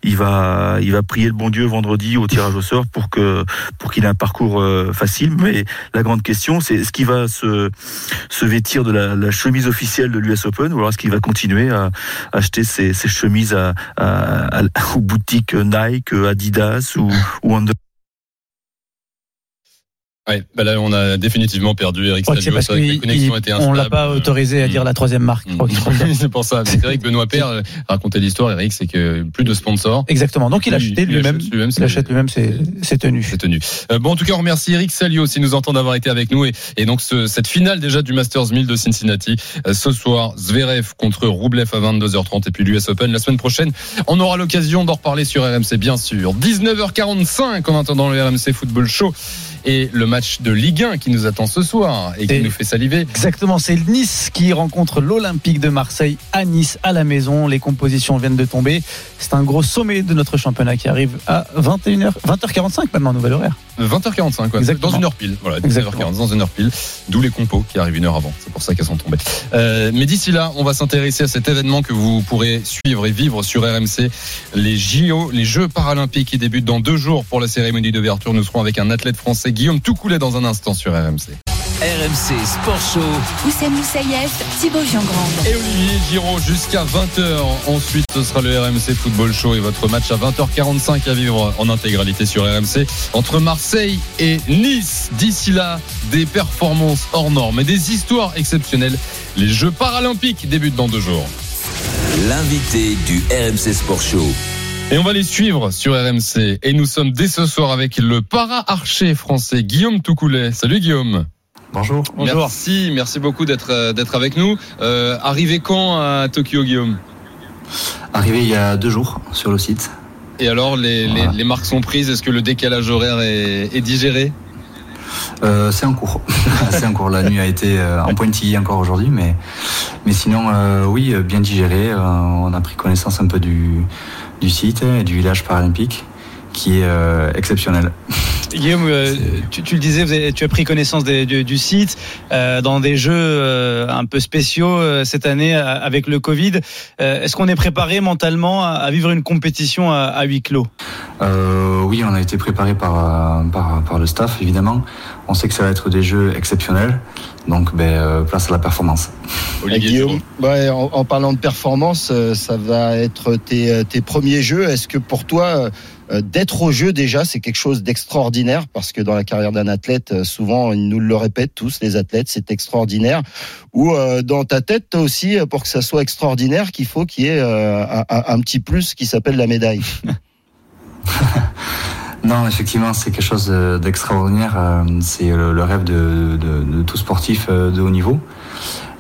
[SPEAKER 19] il va, il va prier le bon Dieu vendredi au tirage au sort pour que, pour qu'il ait un parcours euh, facile. Mais la grande question, c'est est-ce qu'il va se, se vêtir de la, la chemise officielle de l'US Open ou alors est-ce qu'il va continuer à, acheter ses, ses chemises à, à, à, aux boutiques Nike, Adidas ou, ou Under
[SPEAKER 3] Ouais, bah là, on a définitivement perdu Eric Salio.
[SPEAKER 5] parce
[SPEAKER 3] que la connexion était
[SPEAKER 5] on l'a pas autorisé à dire la troisième marque. dire.
[SPEAKER 3] c'est pour ça. C'est vrai que Benoît Père euh, racontait l'histoire, Eric, c'est que plus de sponsors.
[SPEAKER 5] Exactement. Donc il
[SPEAKER 3] il
[SPEAKER 5] lui-même.
[SPEAKER 3] achète lui-même,
[SPEAKER 5] Il
[SPEAKER 3] c'est-
[SPEAKER 5] achète lui-même ses, ses tenues.
[SPEAKER 3] C'est tenu. Euh, bon, en tout cas, on remercie Eric Salio s'il nous entend d'avoir été avec nous. Et, et donc, ce- cette finale déjà du Masters 1000 de Cincinnati, euh, ce soir, Zverev contre Roublev à 22h30 et puis l'US Open la semaine prochaine. On aura l'occasion d'en reparler sur RMC, bien sûr. 19h45 en attendant le RMC Football Show et le match de Ligue 1 qui nous attend ce soir et qui
[SPEAKER 5] Et-
[SPEAKER 3] nous fait saliver.
[SPEAKER 5] Exactement, c'est Nice qui rencontre l'Olympique de Marseille à Nice, à la maison. Les compositions viennent de tomber. C'est un gros sommet de notre championnat qui arrive à 21h, 20h45 maintenant, nouvelle horaire.
[SPEAKER 3] 20h45, quoi.
[SPEAKER 5] Exactement.
[SPEAKER 3] Dans une heure pile. Voilà,
[SPEAKER 5] Exactement.
[SPEAKER 3] 19h45, dans une heure pile. D'où les compos qui arrivent une heure avant. C'est pour ça qu'elles sont tombées. Euh, mais d'ici là, on va s'intéresser à cet événement que vous pourrez suivre et vivre sur RMC. Les JO, les Jeux paralympiques qui débutent dans deux jours pour la cérémonie d'ouverture. Nous serons avec un athlète français, Guillaume Toucoulet, dans un instant sur RMC.
[SPEAKER 2] RMC Sport Show.
[SPEAKER 1] Oussem Moussaïef, Thibaut Giangrande.
[SPEAKER 3] Et Olivier Giraud jusqu'à 20h. Ensuite, ce sera le RMC Football Show et votre match à 20h45 à vivre en intégralité sur RMC entre Marseille et Nice. D'ici là, des performances hors normes et des histoires exceptionnelles. Les Jeux paralympiques débutent dans deux jours.
[SPEAKER 2] L'invité du RMC Sport Show.
[SPEAKER 3] Et on va les suivre sur RMC. Et nous sommes dès ce soir avec le para-archer français Guillaume Toucoulet. Salut Guillaume.
[SPEAKER 20] Bonjour.
[SPEAKER 3] Merci, merci beaucoup d'être euh, d'être avec nous. Euh, arrivé quand à Tokyo, Guillaume?
[SPEAKER 20] Arrivé il y a deux jours sur le site.
[SPEAKER 3] Et alors, les, les-
[SPEAKER 20] Voilà.
[SPEAKER 3] les marques sont prises Est-ce que le décalage horaire est, est digéré?
[SPEAKER 20] Euh, c'est en cours. c'est en cours. La nuit a été euh, en pointillé encore aujourd'hui, mais, mais sinon, euh, oui, bien digéré. Euh, on a pris connaissance un peu du, du site et du village paralympique qui est euh, exceptionnel.
[SPEAKER 5] Guillaume, euh, tu, tu le disais, vous avez- tu as pris connaissance des- du, du site euh, dans des jeux euh, un peu spéciaux euh, cette année avec le Covid. Euh, Est-ce qu'on est préparé mentalement à, à vivre une compétition à, à huis clos?
[SPEAKER 20] Euh, oui, on a été préparé par, par, par le staff, évidemment. On sait que ça va être des jeux exceptionnels. Donc, ben, euh, place à la performance.
[SPEAKER 4] Guillaume, ouais, en, en parlant de performance, ça va être tes, tes premiers jeux. Est-ce que pour toi, euh, d'être au jeu déjà, c'est quelque chose d'extraordinaire Parce que dans la carrière d'un athlète, euh, souvent, ils nous le répètent tous, les athlètes, c'est extraordinaire. Ou euh, dans ta tête, toi aussi, euh, pour que ça soit extraordinaire, qu'il faut qu'il y ait euh, un, petit plus qui s'appelle la médaille.
[SPEAKER 20] Non, effectivement, c'est quelque chose de- d'extraordinaire. Euh, C'est le, le rêve de, de- de tout sportif euh, de haut niveau.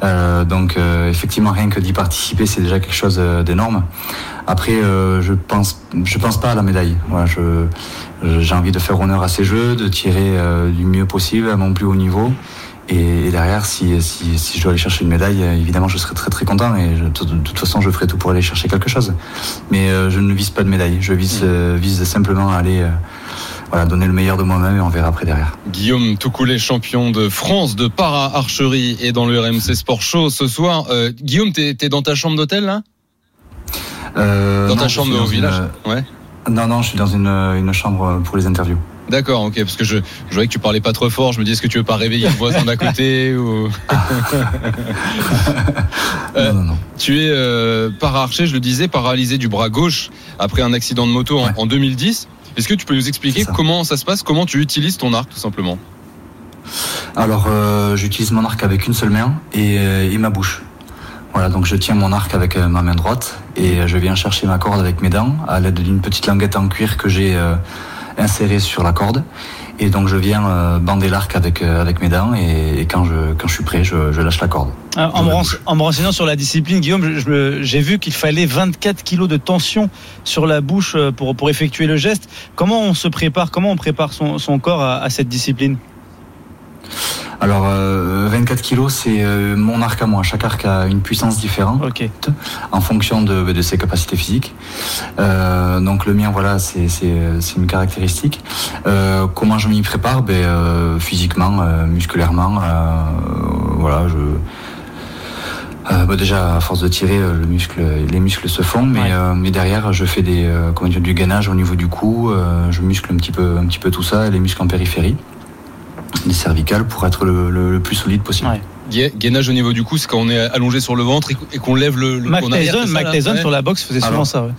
[SPEAKER 20] Euh, donc, euh, effectivement, rien que d'y participer, c'est déjà quelque chose euh, d'énorme. Après, euh, je pense, je pense pas à la médaille. Voilà, je, je- j'ai envie de faire honneur à ces jeux, de tirer du mieux possible à mon plus haut niveau. Et, et derrière, si, si, si je dois aller chercher une médaille, évidemment, je serai très très content. Et je- de, de toute façon, je ferai tout pour aller chercher quelque chose. Mais je ne vise pas de médaille. Je vise, euh, vise simplement à aller voilà, donner le meilleur de moi-même et on verra après derrière.
[SPEAKER 3] Guillaume Toucoulet, champion de France de para-archerie et dans le RMC Sport Show ce soir. Euh, Guillaume, t'es es dans ta chambre d'hôtel là?
[SPEAKER 20] Euh,
[SPEAKER 3] Dans
[SPEAKER 20] non,
[SPEAKER 3] ta chambre au village
[SPEAKER 20] une-
[SPEAKER 3] Ouais.
[SPEAKER 20] Non, non, je suis dans une, une chambre pour les interviews.
[SPEAKER 3] D'accord, ok, parce que je, je voyais que tu parlais pas trop fort. Je me dis, est-ce que tu veux pas réveiller le voisin d'à côté ou... Euh, Tu es euh, para-archer, je le disais, paralysé du bras gauche après un accident de moto en, en 2010. Est-ce que tu peux nous expliquer comment ça se passe, comment tu utilises ton arc tout simplement
[SPEAKER 20] Alors, euh, j'utilise mon arc avec une seule main et, euh, et ma bouche. Voilà, donc je tiens mon arc avec euh, ma main droite et je viens chercher ma corde avec mes dents à l'aide d'une petite languette en cuir que j'ai euh, insérée sur la corde. Et donc je viens euh, bander l'arc avec, euh, avec mes dents et, et quand, je, quand je suis prêt, je, je lâche la corde.
[SPEAKER 5] Ah, En me, rense- en me renseignant sur la discipline, Guillaume, j'ai vu qu'il fallait 24 kilos de tension sur la bouche euh, pour, pour effectuer le geste. Comment on se prépare Comment on prépare son, son corps à, à cette discipline?
[SPEAKER 20] Alors, euh, 24 kilos, c'est euh, mon arc à moi. Chaque arc a une puissance différente en fonction de, de ses capacités physiques. Euh, donc, le mien, voilà, c'est une caractéristique. Euh, comment je m'y prépare? Ben, euh, Physiquement, euh, musculairement, euh, voilà, je. Euh, bah, déjà, à force de tirer, euh, le muscle, les muscles se font, mais, euh, mais derrière, je fais des, euh, comment dire, du gainage au niveau du cou. euh, je muscle un petit peu, un petit peu tout ça, et les muscles en périphérie les cervicales pour être le, le- le plus solide possible.
[SPEAKER 3] Gai- Gainage au niveau du cou, c'est quand on est allongé sur le ventre et qu- et qu'on lève le, le
[SPEAKER 5] Mac Tyson, Mac
[SPEAKER 3] Ouais.
[SPEAKER 5] sur la boxe faisait souvent
[SPEAKER 20] Alors,
[SPEAKER 5] ça. ouais.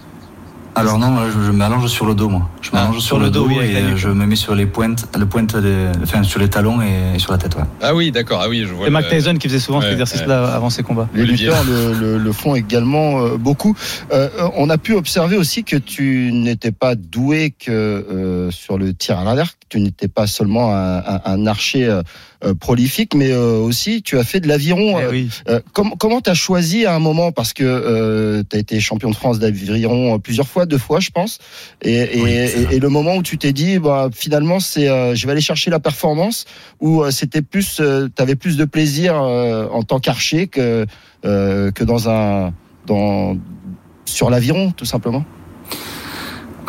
[SPEAKER 20] Alors non, je, je m'allonge sur le dos, moi. Je m'allonge sur, le dos, et je me mets sur les pointes, le pointe des- enfin, sur les talons et, sur la tête, ouais.
[SPEAKER 3] Ah oui, d'accord. Ah oui, je vois.
[SPEAKER 5] C'est Mac Tyson qui faisait souvent cet
[SPEAKER 3] Ouais,
[SPEAKER 5] exercice-là avant ses combats.
[SPEAKER 4] Les lutteurs le, le- le font également euh, beaucoup. Euh, on a pu observer aussi que tu n'étais pas doué que euh, sur le tir à l'arc. Tu n'étais pas seulement un, un- un archer prolifique, mais euh, aussi tu as fait de l'aviron.
[SPEAKER 5] Eh
[SPEAKER 4] euh,
[SPEAKER 5] oui.
[SPEAKER 4] euh, com- comment tu as choisi à un moment? Parce que tu as été champion de France d'aviron euh, plusieurs fois, deux fois, je pense. Et, et,
[SPEAKER 20] Oui,
[SPEAKER 4] et- et le moment où tu t'es dit, bah, finalement, c'est, euh, je vais aller chercher la performance, ou euh, c'était plus, tu avais plus de plaisir euh, en tant qu'archer que euh, que dans un dans sur l'aviron, tout simplement?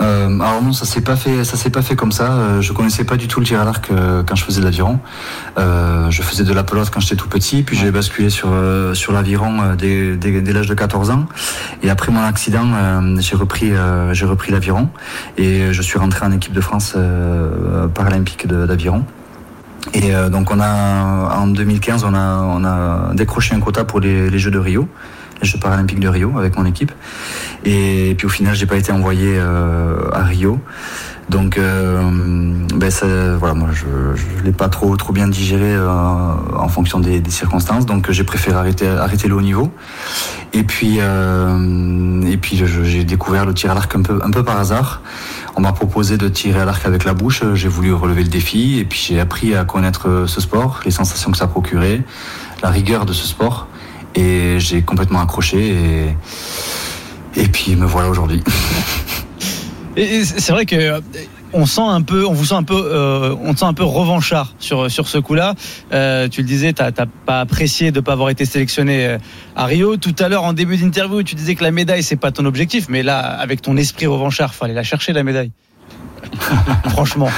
[SPEAKER 20] Euh, alors non, ça s'est pas fait, ça s'est pas fait comme ça. Euh, je connaissais pas du tout le tir à l'arc euh, quand je faisais de l'aviron. Euh, je faisais de la pelote quand j'étais tout petit, puis j'ai basculé sur euh, sur l'aviron euh, dès, dès, dès l'âge de 14 ans. Et après mon accident, euh, j'ai repris euh, j'ai repris l'aviron et je suis rentré en équipe de France euh, paralympique d'aviron. Et euh, donc on a en 2015 on a on a décroché un quota pour les, les Jeux de Rio, les Jeux paralympiques de Rio avec mon équipe. Et puis au final j'ai pas été envoyé euh, à Rio. Donc euh, ben voilà moi je je l'ai pas trop bien digéré euh, en fonction des, circonstances. Donc j'ai préféré arrêter le haut niveau. Et puis je- j'ai découvert le tir à l'arc un peu un peu par hasard. On m'a proposé de tirer à l'arc avec la bouche. J'ai voulu relever le défi et puis j'ai appris à connaître ce sport, les sensations que ça procurait, la rigueur de ce sport. Et j'ai complètement accroché et, et puis me voilà aujourd'hui.
[SPEAKER 5] Et c'est vrai que euh, on sent un peu, on vous sent un peu, euh, on te sent un peu revanchard sur sur ce coup-là. Euh, tu le disais, t'as pas apprécié de pas avoir été sélectionné à Rio. Tout à l'heure, en début d'interview, tu disais que la médaille c'est pas ton objectif, mais là, avec ton esprit revanchard, fallait la chercher la médaille. Franchement.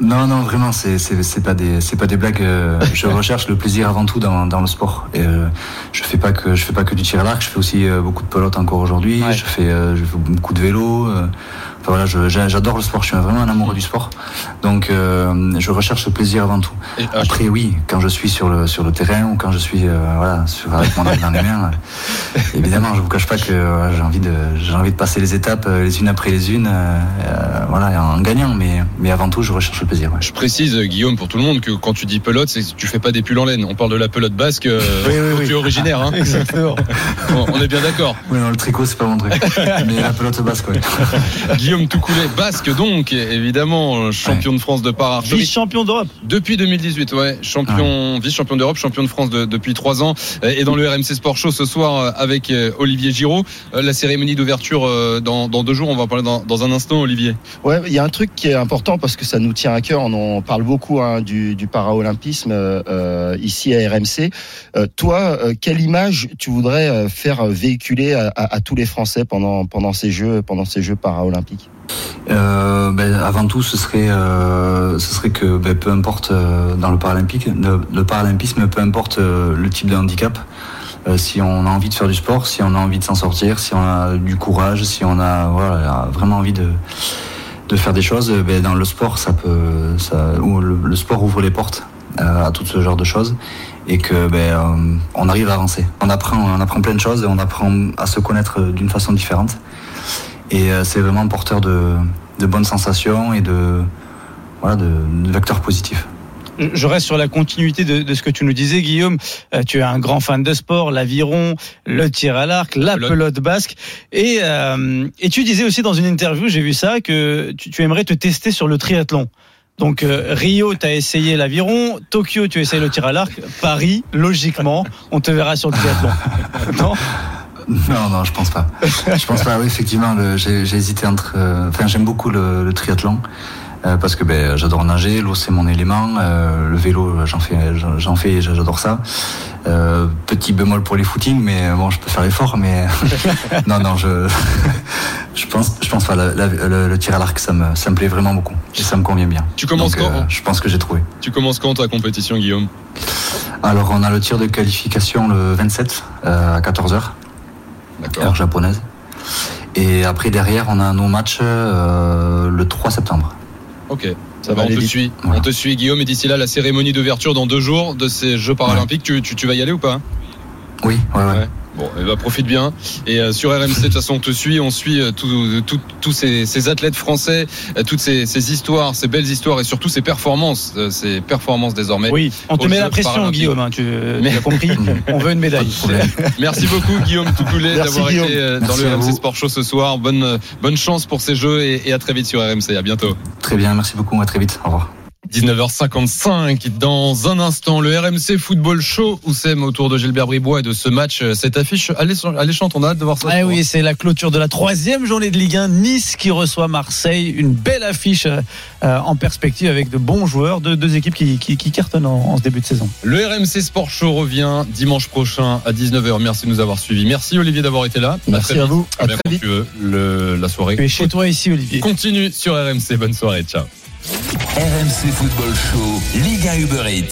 [SPEAKER 20] Non, non, vraiment, c'est c'est c'est pas des c'est pas des blagues. euh, Je recherche le plaisir avant tout dans, dans le sport. Et euh, je fais pas que je fais pas que du tir à l'arc. Je fais aussi euh, beaucoup de pelote encore aujourd'hui. Je fais je fais beaucoup de vélo. Euh, Enfin voilà, j'adore le sport. Je suis vraiment un amoureux du sport. Donc euh, je recherche le plaisir avant tout. Après oui, quand je suis sur le sur le terrain ou quand je suis euh, voilà sur, avec mon arme dans les mains, euh, évidemment, je vous cache pas que euh, j'ai envie de envie de passer les étapes euh, les unes après les unes, euh, euh, voilà, en gagnant. Mais mais avant tout, je recherche le plaisir. ouais.
[SPEAKER 3] Je précise, euh, Guillaume, pour tout le monde, que quand tu dis pelote, c'est tu fais pas des pulls en laine. On parle de la pelote basque euh, dont tu es originaire. Hein.
[SPEAKER 5] Exactement.
[SPEAKER 3] Bon, on est bien d'accord.
[SPEAKER 20] Oui, non, le tricot, c'est pas mon truc. Mais la pelote basque, ouais.
[SPEAKER 3] Guillaume Toucoulet, basque donc, évidemment, euh, champion de France de para-archerie.
[SPEAKER 5] Vice-champion d'Europe.
[SPEAKER 3] Depuis 2018, ouais. Champion, vice-champion d'Europe, champion de France de- depuis trois ans. Euh, Et dans le RMC Sport Show ce soir euh, avec Olivier Giraud. La cérémonie d'ouverture dans, dans deux jours, on va en parler dans, dans un instant, Olivier.
[SPEAKER 4] Ouais, il y a un truc qui est important parce que ça nous tient à cœur. On en parle beaucoup hein, du, du para-olympisme euh, ici à RMC. Euh, toi, euh, quelle image tu voudrais faire véhiculer à, à- à tous les Français pendant pendant ces jeux pendant ces jeux
[SPEAKER 20] Euh, ben, avant tout, ce serait, euh, ce serait que ben, peu importe euh, dans le paralympique, le, paralympisme, peu importe le type de handicap, si on a envie de faire du sport, si on a envie de s'en sortir, si on a du courage, si on a vraiment envie de, faire des choses, ben, dans le sport, ça peut, ou le, sport ouvre les portes à tout ce genre de choses et que on arrive à avancer. On apprend, on apprend plein de choses et on apprend à se connaître d'une façon différente. Et euh, c'est vraiment porteur de, de bonnes sensations et de, voilà, de, de vecteurs positifs.
[SPEAKER 5] Je reste sur la continuité de, de ce que tu nous disais, Guillaume. Euh, tu es un grand fan de sport, l'aviron, le tir à l'arc, la pelote, basque. Et, euh, et tu disais aussi dans une interview, j'ai vu ça, que tu, tu aimerais te tester sur le triathlon. Donc euh, Rio, tu as essayé l'aviron, Tokyo, tu as essayé le tir à l'arc, Paris, logiquement, on te verra sur le triathlon. non?
[SPEAKER 20] Non, non, je pense pas. Je pense pas. Oui, effectivement, j'ai hésité entre. euh, Enfin, j'aime beaucoup le, le triathlon. euh, parce que ben, j'adore nager, l'eau c'est mon élément, euh, le vélo j'en fais, j'en- fais, et j'adore ça. Euh, petit bémol pour les footings, mais bon je peux faire l'effort, mais non non je je pense je pense pas la- la- le, le tir à l'arc ça me ça me plaît vraiment beaucoup et ça me convient bien.
[SPEAKER 3] Tu commences
[SPEAKER 20] Donc,
[SPEAKER 3] quand?
[SPEAKER 20] Je pense que j'ai trouvé.
[SPEAKER 3] Tu commences quand ta compétition, Guillaume?
[SPEAKER 20] Alors on a le tir de qualification le 27 euh, à 14h, heure japonaise. Et après derrière on a nos matchs euh, le 3 septembre.
[SPEAKER 3] Ok. Ça va, on te suit. On te suit, Guillaume. Et d'ici là, la cérémonie d'ouverture dans deux jours de ces Jeux paralympiques, tu, tu, tu vas y aller ou pas
[SPEAKER 20] Oui, ouais, ouais.
[SPEAKER 3] Bon, eh ben, profite bien. Et euh, sur RMC, de toute façon, on te suit, on suit euh, tous tout, tous ces, ces athlètes français, euh, toutes ces, ces histoires, ces belles histoires et surtout ces performances, euh, ces performances désormais.
[SPEAKER 5] Oui, on te met la pression. Guillaume. hein, tu tu as compris. on veut une médaille.
[SPEAKER 3] Merci beaucoup Guillaume Toucoulet d'avoir été euh, dans
[SPEAKER 20] Merci
[SPEAKER 3] le RMC. Sport Show ce soir. Bonne, euh, bonne chance pour ces jeux et, et à très vite sur RMC. À bientôt.
[SPEAKER 20] Très bien, merci beaucoup, à très vite. Au revoir.
[SPEAKER 3] 19h55, dans un instant, le RMC Football Show, Oussem autour de Gilbert Bribois et de ce match, euh, cette affiche alléchante, on a hâte de voir ça.
[SPEAKER 5] Ah oui, c'est la clôture de la troisième journée de Ligue 1. Nice qui reçoit Marseille. Une belle affiche euh, euh, en perspective avec de bons joueurs, de deux équipes qui, qui, qui cartonnent en, en ce début de saison.
[SPEAKER 3] Le RMC Sport Show revient dimanche prochain à 19h. Merci de nous avoir suivis. Merci Olivier d'avoir été là.
[SPEAKER 4] Merci
[SPEAKER 3] très
[SPEAKER 4] à vous. À
[SPEAKER 3] Bien
[SPEAKER 4] très
[SPEAKER 3] quand
[SPEAKER 4] vite.
[SPEAKER 3] tu veux, le- la soirée.
[SPEAKER 5] Tu es chez toi ici, Olivier.
[SPEAKER 3] Continue sur RMC. Bonne soirée. Ciao.
[SPEAKER 2] RMC Football Show, Ligue 1 Uber Eats.